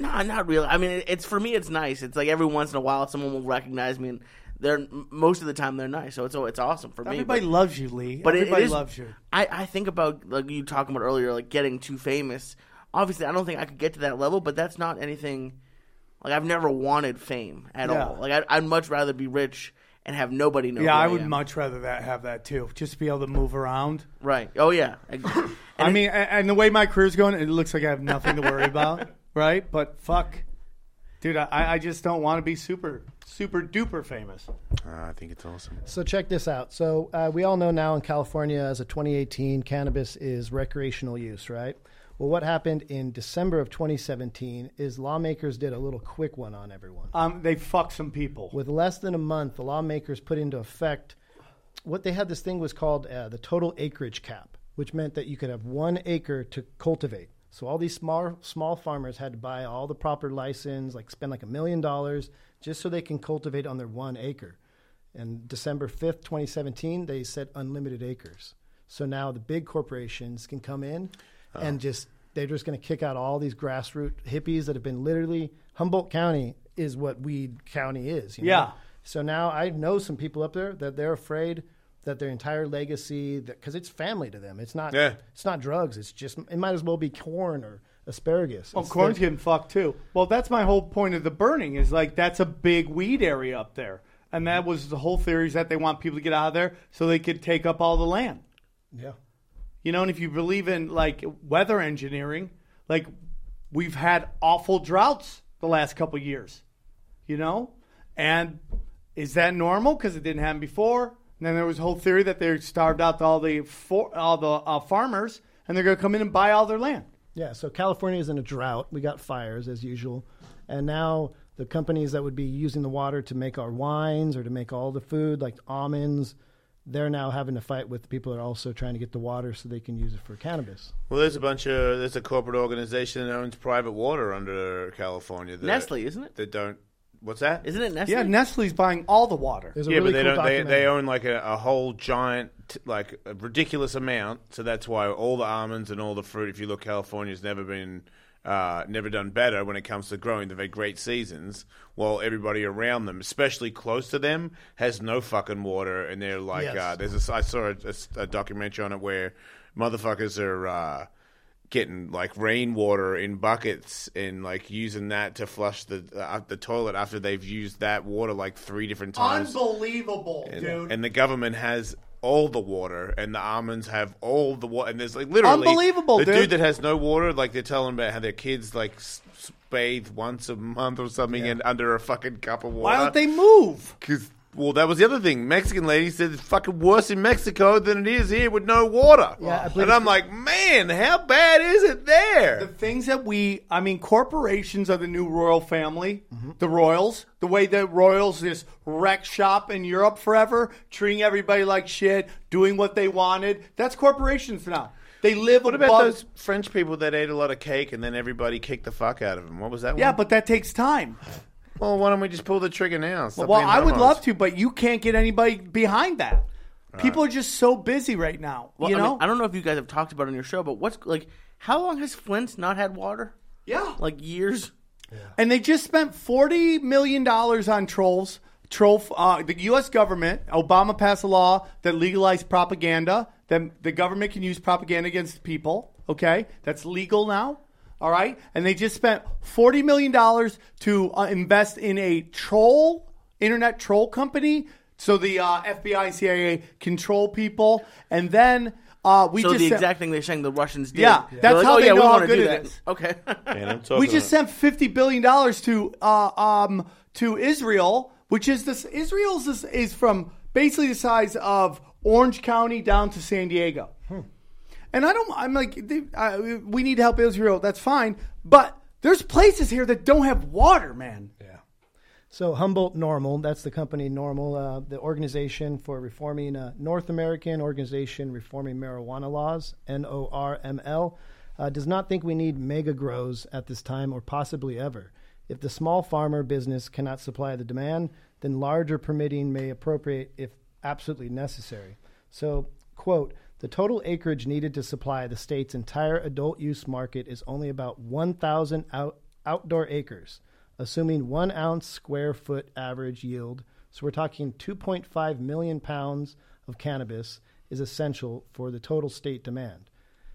Nah, not really. I mean, it's for me. It's nice. It's like every once in a while, someone will recognize me, and they're most of the time they're nice. So it's it's awesome for me. Everybody loves you, Lee. but it- it Everybody loves you. I, I think about like you talking about earlier, like getting too famous. Obviously, I don't think I could get to that level, but that's not anything. Like I've never wanted fame at Yeah. all. Like I'd, I'd much rather be rich and have nobody know. Yeah, I would much rather that have that too. Just to be able to move around. Right. Oh yeah. I mean, and the way my career's going, it looks like I have nothing to worry about, right? But fuck, dude, I, I just don't want to be super, super duper famous. Ah, I think it's awesome. So check this out. So uh, we all know now in California, as of 2018, cannabis is recreational use, right? Well, what happened in December of 2017 is lawmakers did a little quick one on everyone. Um, they fucked some people. With less than a month, the lawmakers put into effect what they had. This thing was called uh, the total acreage cap, which meant that you could have one acre to cultivate. So all these small small farmers had to buy all the proper license, like spend like a million dollars just so they can cultivate on their one acre. And December 5th, 2017, they said unlimited acres. So now the big corporations can come in uh. and just they're just going to kick out all these grassroots hippies that have been literally Humboldt County is what Weed County is. You know? Yeah. So now I know some people up there that they're afraid that their entire legacy, because it's family to them. It's not. Yeah. It's not drugs. It's just it might as well be corn or asparagus. Well, It's corn's getting fucked too. Well, that's my whole point of the burning is like that's a big weed area up there, and that was the whole theory is that they want people to get out of there so they could take up all the land. Yeah. You know, and if you believe in like weather engineering, like we've had awful droughts the last couple years. You know, and is that normal because it didn't happen before? And then there was a whole theory that they starved out all the for, all the uh, farmers, and they're going to come in and buy all their land. Yeah, so California is in a drought. We got fires as usual. And now the companies that would be using the water to make our wines or to make all the food, like almonds, they're now having to fight with people that are also trying to get the water so they can use it for cannabis. Well, there's a bunch of there's a corporate organization that owns private water under California. That, Nestle, isn't it? That don't. What's that? Isn't it Nestle? Yeah, Nestle's buying all the water. There's a yeah, really but they cool don't. They, documentary. they own like a, a whole giant, t- like a ridiculous amount. So that's why all the almonds and all the fruit. If you look, California's never been, uh, never done better when it comes to growing. They've had great seasons. While everybody around them, especially close to them, has no fucking water, and they're like, Yes. uh, there's a, I saw a, a- a documentary on it where motherfuckers are. Uh, Getting like rainwater in buckets and like using that to flush the uh, the toilet after they've used that water like three different times. Unbelievable, And, dude. and the government has all the water, and the almonds have all the water. And there's like literally Unbelievable, the dude. dude that has no water, like they're telling about how their kids like s- bathe once a month or something, and under a fucking cup of water. Why don't they move? Because well, that was the other thing. Mexican lady said it's fucking worse in Mexico than it is here with no water. Yeah, and I'm like, man, how bad is it there? The things that we, I mean, corporations are the new royal family. Mm-hmm. The royals, the way that royals just wreck shop in Europe forever, treating everybody like shit, doing what they wanted. That's corporations now. They live what above. about those French people that ate a lot of cake and then everybody kicked the fuck out of them? What was that? Yeah, one? but that takes time. Well, why don't we just pull the trigger now? Stop well, being I would dumbass. love to, but you can't get anybody behind that. People are just so busy right now. Well, you I, mean, know? I don't know if you guys have talked about it on your show, but what's like? How long has Flint not had water? yeah. Like years. And they just spent forty million dollars on trolls. Troll. Uh, the U.S. government, Obama passed a law that legalized propaganda. That the government can use propaganda against people. Okay, that's legal now. All right, and they just spent forty million dollars to uh, invest in a troll internet troll company, so the uh, FBI and CIA control people, and then. Uh, we so just the sent- exact thing they're saying the Russians did. Yeah, They're that's like, how oh, they yeah, we know how wanna good do it that. is. Okay. Man, I'm talking we just about- sent fifty billion dollars to uh, um to Israel, which is this Israel's is, is from basically the size of Orange County down to San Diego. And I don't. I'm like, they, we need to help Israel. That's fine, but there's places here that don't have water, man. Yeah. So Humboldt NORML, that's the company NORML, uh, the organization for reforming uh, North American Organization Reforming Marijuana Laws, NORML, uh, does not think we need mega grows at this time or possibly ever. If the small farmer business cannot supply the demand, then larger permitting may appropriate if absolutely necessary. So, quote, the total acreage needed to supply the state's entire adult use market is only about 1,000 out, outdoor acres assuming one ounce square foot average yield. So we're talking 2.5 million pounds of cannabis is essential for the total state demand.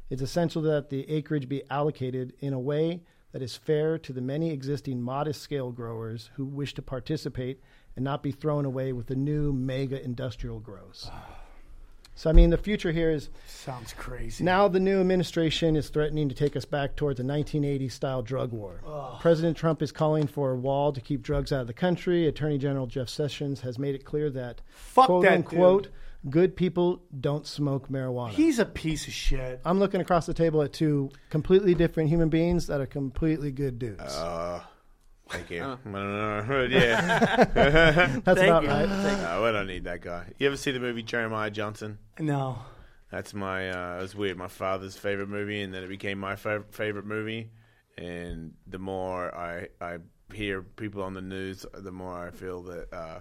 It's essential that the acreage be allocated in a way that is fair to the many existing modest scale growers who wish to participate and not be thrown away with the new mega industrial grows. Ah. So, I mean, the future here is Sounds crazy. now the new administration is threatening to take us back towards a 1980 style drug war. President Trump is calling for a wall to keep drugs out of the country. Attorney General Jeff Sessions has made it clear that Fuck quote that unquote dude. good people don't smoke marijuana. He's a piece of shit. I'm looking across the table at two completely different human beings that are completely good dudes. Uh, thank you. I don't know. yeah. That's Thank about you. right. no, I don't need that guy. You ever see the movie Jeremiah Johnson? No. That's my. Uh, it was weird. My father's favorite movie, and then it became my fav- favorite movie. And the more I I hear people on the news, the more I feel that uh,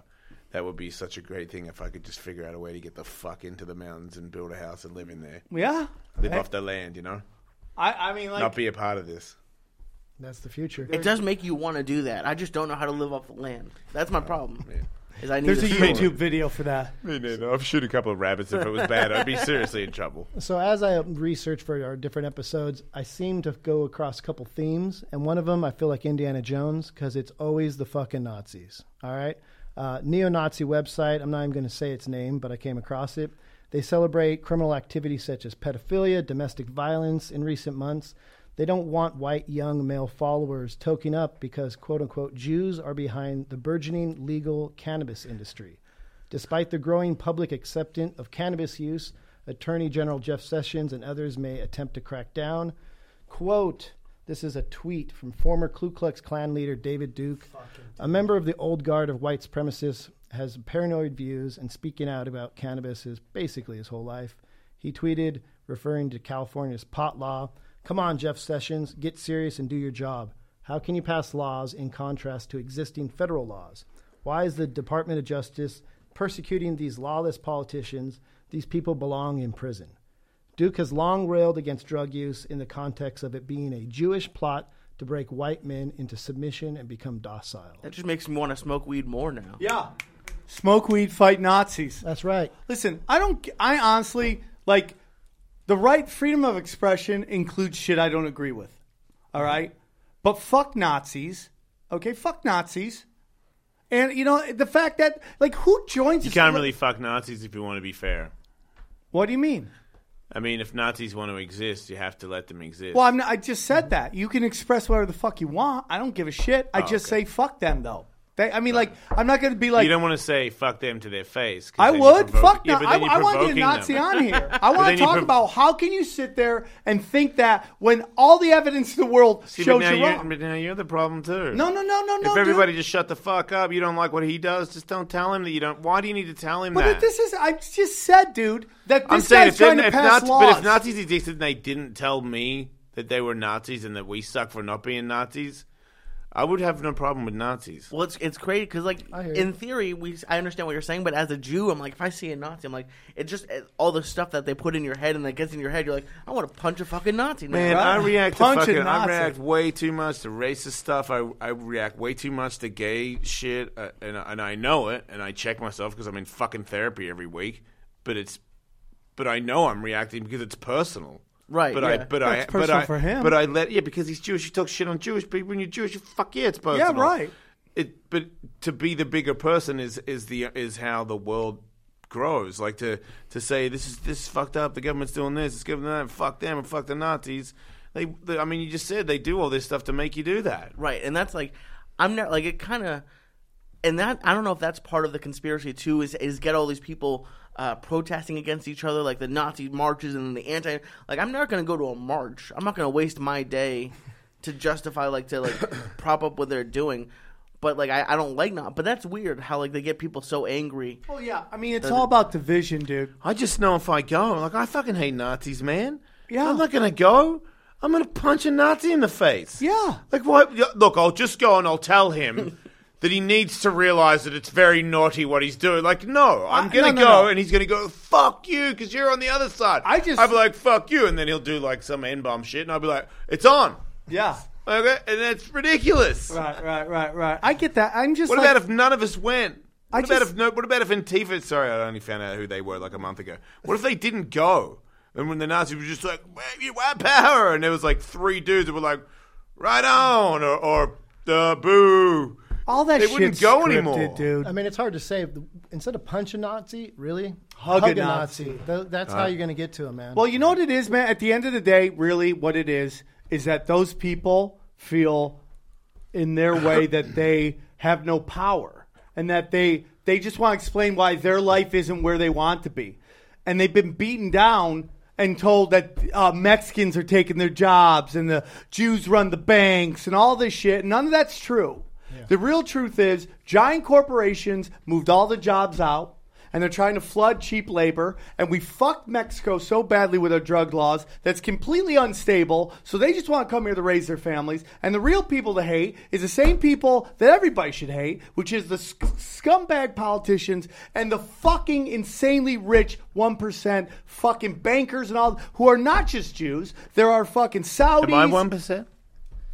that would be such a great thing if I could just figure out a way to get the fuck into the mountains and build a house and live in there, Yeah. live I, off the land. You know, I, I mean, like, not be a part of this. That's the future. It does make you want to do that. I just don't know how to live off the land. That's my problem. Is I need there's a store. YouTube video for that. Me neither. I'd shoot a couple of rabbits if it was bad. I'd be seriously in trouble. So as I research for our different episodes, I seem to go across a couple themes, and one of them I feel like Indiana Jones because it's always the fucking Nazis. All right, uh, neo-Nazi website. I'm not even going to say its name, but I came across it. They celebrate criminal activities such as pedophilia, domestic violence in recent months. They don't want white young male followers toking up because quote unquote Jews are behind the burgeoning legal cannabis industry. Despite the growing public acceptance of cannabis use, Attorney General Jeff Sessions and others may attempt to crack down. Quote, This is a tweet from former Ku Klux Klan leader David Duke. A member of the old guard of white supremacists has paranoid views and speaking out about cannabis is basically his whole life. He tweeted, referring to California's pot law Come on, Jeff Sessions, get serious and do your job. How can you pass laws in contrast to existing federal laws? Why is the Department of Justice persecuting these lawless politicians? These people belong in prison. Duke has long railed against drug use in the context of it being a Jewish plot to break white men into submission and become docile. That just makes me want to smoke weed more now. Yeah. Smoke weed, fight Nazis. That's right. Listen, I don't. I honestly like the right freedom of expression includes shit I don't agree with. All right, but fuck Nazis. Okay, fuck Nazis. And you know the fact that like who joins? You can't really fuck Nazis if you want to be fair. What do you mean? I mean, if Nazis want to exist, you have to let them exist. Well, I'm not, I just said that you can express whatever the fuck you want. I don't give a shit. I Oh, just okay. say fuck them though. They, I mean, like I'm not going to be like you don't want to say fuck them to their face. I would. provoking- Fuck yeah, no. I, I want to get a Nazi them. on here. I want to talk prov- about how can you sit there and think that when all the evidence in the world See, but shows now you wrong. but now you're the problem too. No, no, no, no, no. If everybody dude. just shut the fuck up, you don't like what he does. Just don't tell him that you don't. Why do you need to tell him But that? this is. I just said, dude, that this I'm saying guy's if, trying to pass Nazi- laws. but if Nazis existed and they didn't tell me that they were Nazis and that we suck for not being Nazis, I would have no problem with Nazis. Well, it's it's crazy because like I hear in you. theory we I understand what you're saying, but as a Jew, I'm like if I see a Nazi, I'm like it just it, all the stuff that they put in your head and that gets in your head, you're like I want to punch a fucking Nazi. Now. Man, I Right. react to Punch a fucking. I react way too much to racist stuff. I I react way too much to gay shit, uh, and and I know it, and I check myself because I'm in fucking therapy every week. But it's, but I know I'm reacting because it's personal. Right, But I, but That's I, but personal I, for him. But I let yeah because he's Jewish. He talks shit on Jewish people. When you're Jewish, you fuck yeah, it's personal. Yeah, right. It, but to be the bigger person is is the is how the world grows. Like to to say this is this is fucked up. The government's doing this. It's giving that. Fuck them and fuck the Nazis. They, they, I mean, you just said they do all this stuff to make you do that. Right, and that's like I'm not like it kind of, and that I don't know if that's part of the conspiracy too. Is is get all these people uh, protesting against each other, like the Nazi marches and the anti. Like I'm not going to go to a march. I'm not going to waste my day to justify like to like prop up what they're doing. But like I, I don't like not. But that's weird how like they get people so angry. Well, yeah. I mean, it's all about division, dude. I just know if I go, like I fucking hate Nazis, man. Yeah. I'm not gonna go. I'm gonna punch a Nazi in the face. Yeah. Like what? Look, I'll just go and I'll tell him that he needs to realize that it's very naughty what he's doing. Like, no, I'm gonna no, no, go no. and he's gonna go fuck you because you're on the other side. I just- I'll be like fuck you, and then he'll do like some n bomb shit, and I'll be like, it's on. Yeah. Okay, and that's ridiculous. Right, right, right, right. I get that. I'm just What like, about if none of us went? I What about just- if no? What about if Antifa? Sorry, I only found out who they were like a month ago. What if they didn't go? And when the Nazis were just like, "Wave you white power," and there was like three dudes that were like, "Right on," or, or uh, "Boo." All that shit. they shit's wouldn't go scripted, anymore. dude. I mean, it's hard to say. Instead of punch a Nazi, really Hug a Nazi. Th- That's how you're going to get to him, man. Well, you know what it is, man. At the end of the day, really, what it is is that those people feel, in their way, that they have no power, and that they they just want to explain why their life isn't where they want to be, and they've been beaten down and told that uh, Mexicans are taking their jobs and the Jews run the banks and all this shit. None of that's true. The real truth is, giant corporations moved all the jobs out and they're trying to flood cheap labor. And we fucked Mexico so badly with our drug laws that's completely unstable. So they just want to come here to raise their families. And the real people to hate is the same people that everybody should hate, which is the sc- scumbag politicians and the fucking insanely rich 1% fucking bankers and all who are not just Jews. There are fucking Saudis. Am I one percent?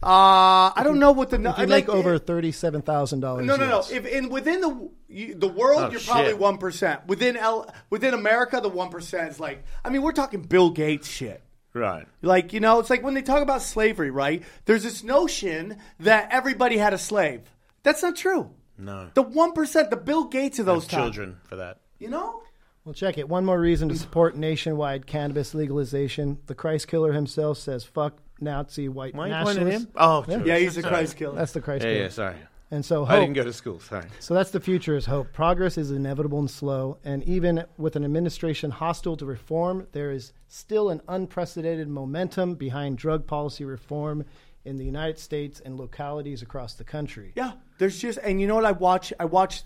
Uh, I don't know what the. if you I'd make like- over thirty-seven thousand dollars, no, no, no. If in within the you, the world, Oh, you're probably shit. one percent. Within L, within America, the one percent is like. I mean, we're talking Bill Gates shit. Right. Like you know, it's like when they talk about slavery, right? There's this notion that everybody had a slave. That's not true. No. The one percent, the Bill Gates of those Those times. children for that. You know. Well, check it. One more reason to support nationwide cannabis legalization. The Christ killer himself says, "Fuck Nazi white Why are you pointing at nationalists." him? Oh, Yeah. Yeah, he's a Christ killer. That's the Christ Yeah, killer. yeah. Sorry. And so I hope. didn't go to school. Sorry. So that's the future is hope. Progress is inevitable and slow, and even with an administration hostile to reform, there is still an unprecedented momentum behind drug policy reform in the United States and localities across the country. Yeah, there's just, and you know what I watch? I watched.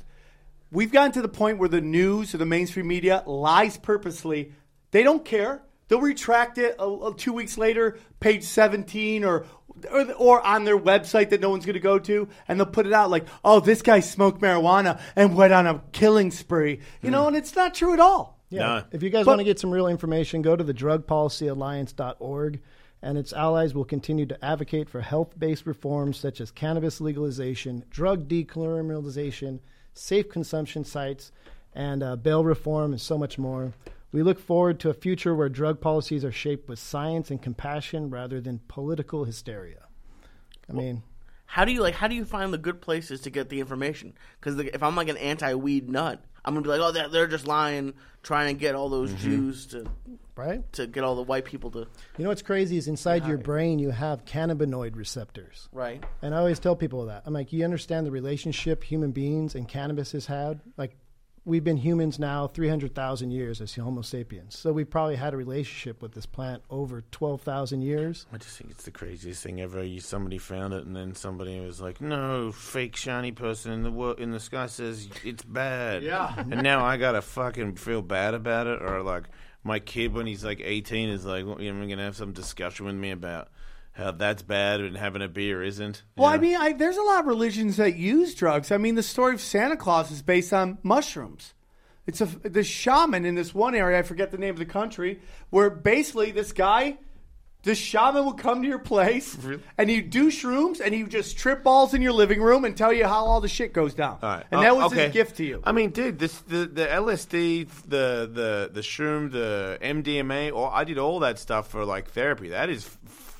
We've gotten to the point where the news or the mainstream media lies purposely. They don't care. They'll retract it uh, two weeks later, page 17, or, or or on their website that no one's going to go to, and they'll put it out like, "Oh, this guy smoked marijuana and went on a killing spree," you know, and it's not true at all. Yeah. No. If you guys want to get some real information, go to the drugpolicyalliance.org and its allies will continue to advocate for health-based reforms such as cannabis legalization, drug decriminalization, safe consumption sites, and uh, bail reform and so much more. We look forward to a future where drug policies are shaped with science and compassion rather than political hysteria. I mean, How do you like? How do you find the good places to get the information? Because if I'm like an anti-weed nut, I'm gonna be like, oh, they're, they're just lying, trying to get all those mm-hmm. Jews to right? to get all the white people to You know what's crazy is inside your brain you have cannabinoid receptors. right. And I always tell people that. I'm like, you understand the relationship human beings and cannabis has had? Like, we've been humans now 300,000 years as Homo sapiens. So we probably had a relationship with this plant over 12,000 years. I just think it's the craziest thing ever. You, somebody found it, and then somebody was like, "No, fake shiny person in the wo- in the sky says it's bad." Yeah. and now I gotta fucking feel bad about it, or like my kid when he's like eighteen is like, well, you know, gonna have some discussion with me about how that's bad and having a beer isn't. Well, I mean, I, there's a lot of religions that use drugs. I mean, the story of Santa Claus is based on mushrooms. It's a the shaman in this one area. I forget the name of the country where basically this guy, this shaman would come to your place and you do shrooms and you just trip balls in your living room and tell you how all the shit goes down. All right. And Oh, that was okay. his gift to you. I mean, dude, this the the LSD, the the the shroom, the MDMA, or I did all that stuff for like therapy. That is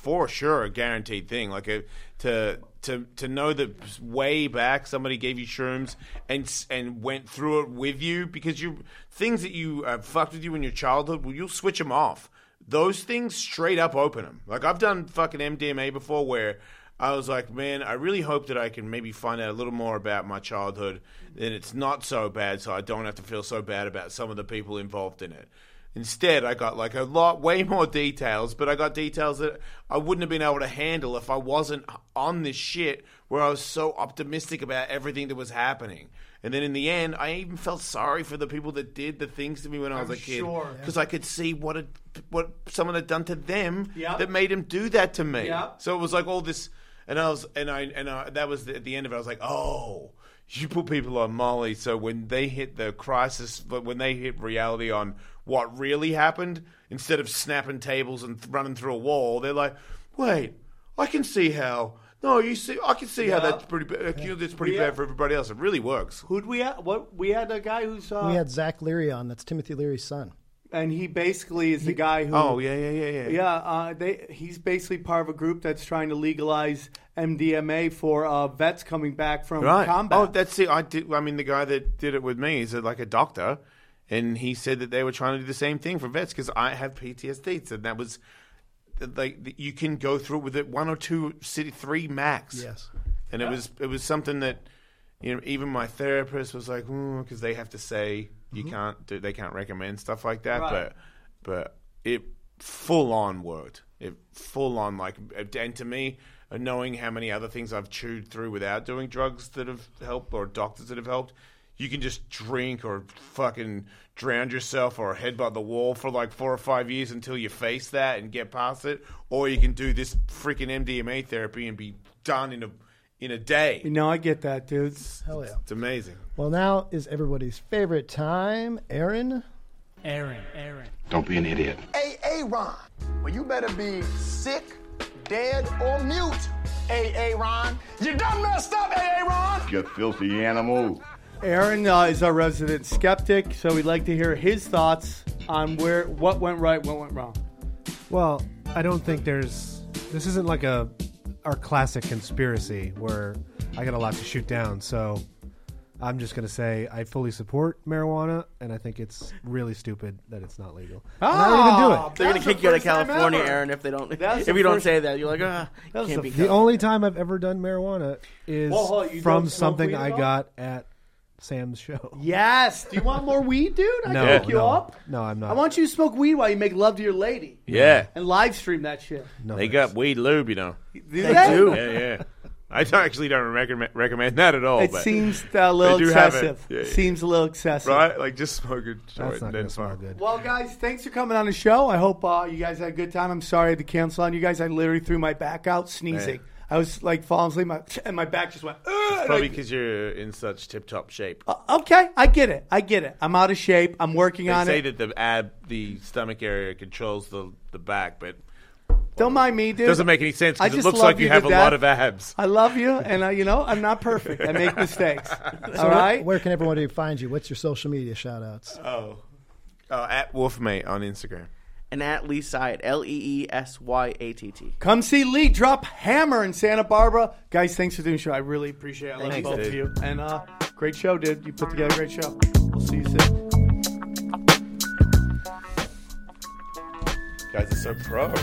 for sure a guaranteed thing. Like a, to to to know that way back somebody gave you shrooms and and went through it with you because you things that you uh, fucked with you in your childhood, well, you'll switch them off. Those things straight up open them. Like I've done fucking MDMA before where. I was like, man, I really hope that I can maybe find out a little more about my childhood and it's not so bad so I don't have to feel so bad about some of the people involved in it. Instead, I got like a lot, way more details, but I got details that I wouldn't have been able to handle if I wasn't on this shit where I was so optimistic about everything that was happening. And then in the end, I even felt sorry for the people that did the things to me when I was a kid. sure. Because I could see what had, what someone had done to them Yep. that made him do that to me. Yep. So it was like all this, and I was, and I, and I, that was the, at the end of it. I was like, oh, you put people on Molly, so when they hit the crisis, but when they hit reality on what really happened, instead of snapping tables and th- running through a wall, they're like, wait, I can see how. No, you see, I can see how that's pretty bad. That's pretty Yeah. bad for everybody else. It really works. Who'd we have? What we had a guy who's uh, we had Zach Leary on. That's Timothy Leary's son. And he basically is the guy who. Oh yeah, yeah, yeah, yeah. Yeah, uh, they, he's basically part of a group that's trying to legalize MDMA for uh, vets coming back from Right. combat. Oh, that's it. I did. I mean, the guy that did it with me is like a doctor, and he said that they were trying to do the same thing for vets because I have PTSD, so that was like you can go through it with it one or two, city three max. Yes. and it was it was something that you know even my therapist was like because they have to say you mm-hmm. can't do they can't recommend stuff like that, Right. but but it full on worked. It full on like and to me, knowing how many other things I've chewed through without doing drugs that have helped or doctors that have helped, you can just drink or fucking drown yourself or headbutt the wall for like four or five years until you face that and get past it, or you can do this freaking MDMA therapy and be done in a in a day. You know, I get that, dude. Hell yeah. It's amazing. Well, now is everybody's favorite time. Aaron? Aaron, Aaron. Don't be an idiot. Hey, Aaron. Well, you better be sick, dead, or mute. Hey, Aaron. You done messed up, hey, Aaron. You filthy animal. Aaron uh, is our resident skeptic, so we'd like to hear his thoughts on where what went right, what went wrong. Well, I don't think there's. This isn't like a our classic conspiracy where I got a lot to shoot down. So I'm just gonna say I fully support marijuana, and I think it's really stupid that it's not legal. And I don't even do it. They're gonna kick you out of California. Aaron, if they don't. That's if you don't say that, you're like, ah, That's can't the- be. The only time I've ever done marijuana is Well, on, from something I got at Sam's show. Yes. Do you want more weed, dude? I No, can hook you no. up. No, I'm not. I want you to smoke weed while you make love to your lady Yeah, and live stream that shit. No, they got weed lube, you know. Do they? do. Yeah, yeah. I don't- actually don't recommend recommend that at all. It but, seems a little do have it. excessive. Yeah, yeah. Seems a little excessive. right, like just smoke a That's not and going then to smell fine. good. Well, guys, thanks for coming on the show. I hope uh, you guys had a good time. I'm sorry I had to cancel on you guys. I literally threw my back out sneezing. Man. I was like falling asleep, my, and my back just went. "Ugh," Probably because you're in such tip top shape. Uh, okay, I get it. I get it. I'm out of shape. I'm working on it. They on say it. that the ab, the stomach area controls the the back, but Don't mind me, dude. it doesn't make any sense I because it just looks love like you you have to a lot of abs. I love you, and uh, you know I'm not perfect. I make mistakes. So All where- Where, can everybody find you? What's your social media shout outs? Oh, oh at Wolfmate on Instagram. And at Lee Syatt, L E E S Y A T T. Come see Lee drop hammer in Santa Barbara, guys. Thanks for doing the show. I really appreciate it. I love Thanks, both of dude. you, and uh, great show, dude. You put together a great show. We'll see you soon. Guys it's so pro.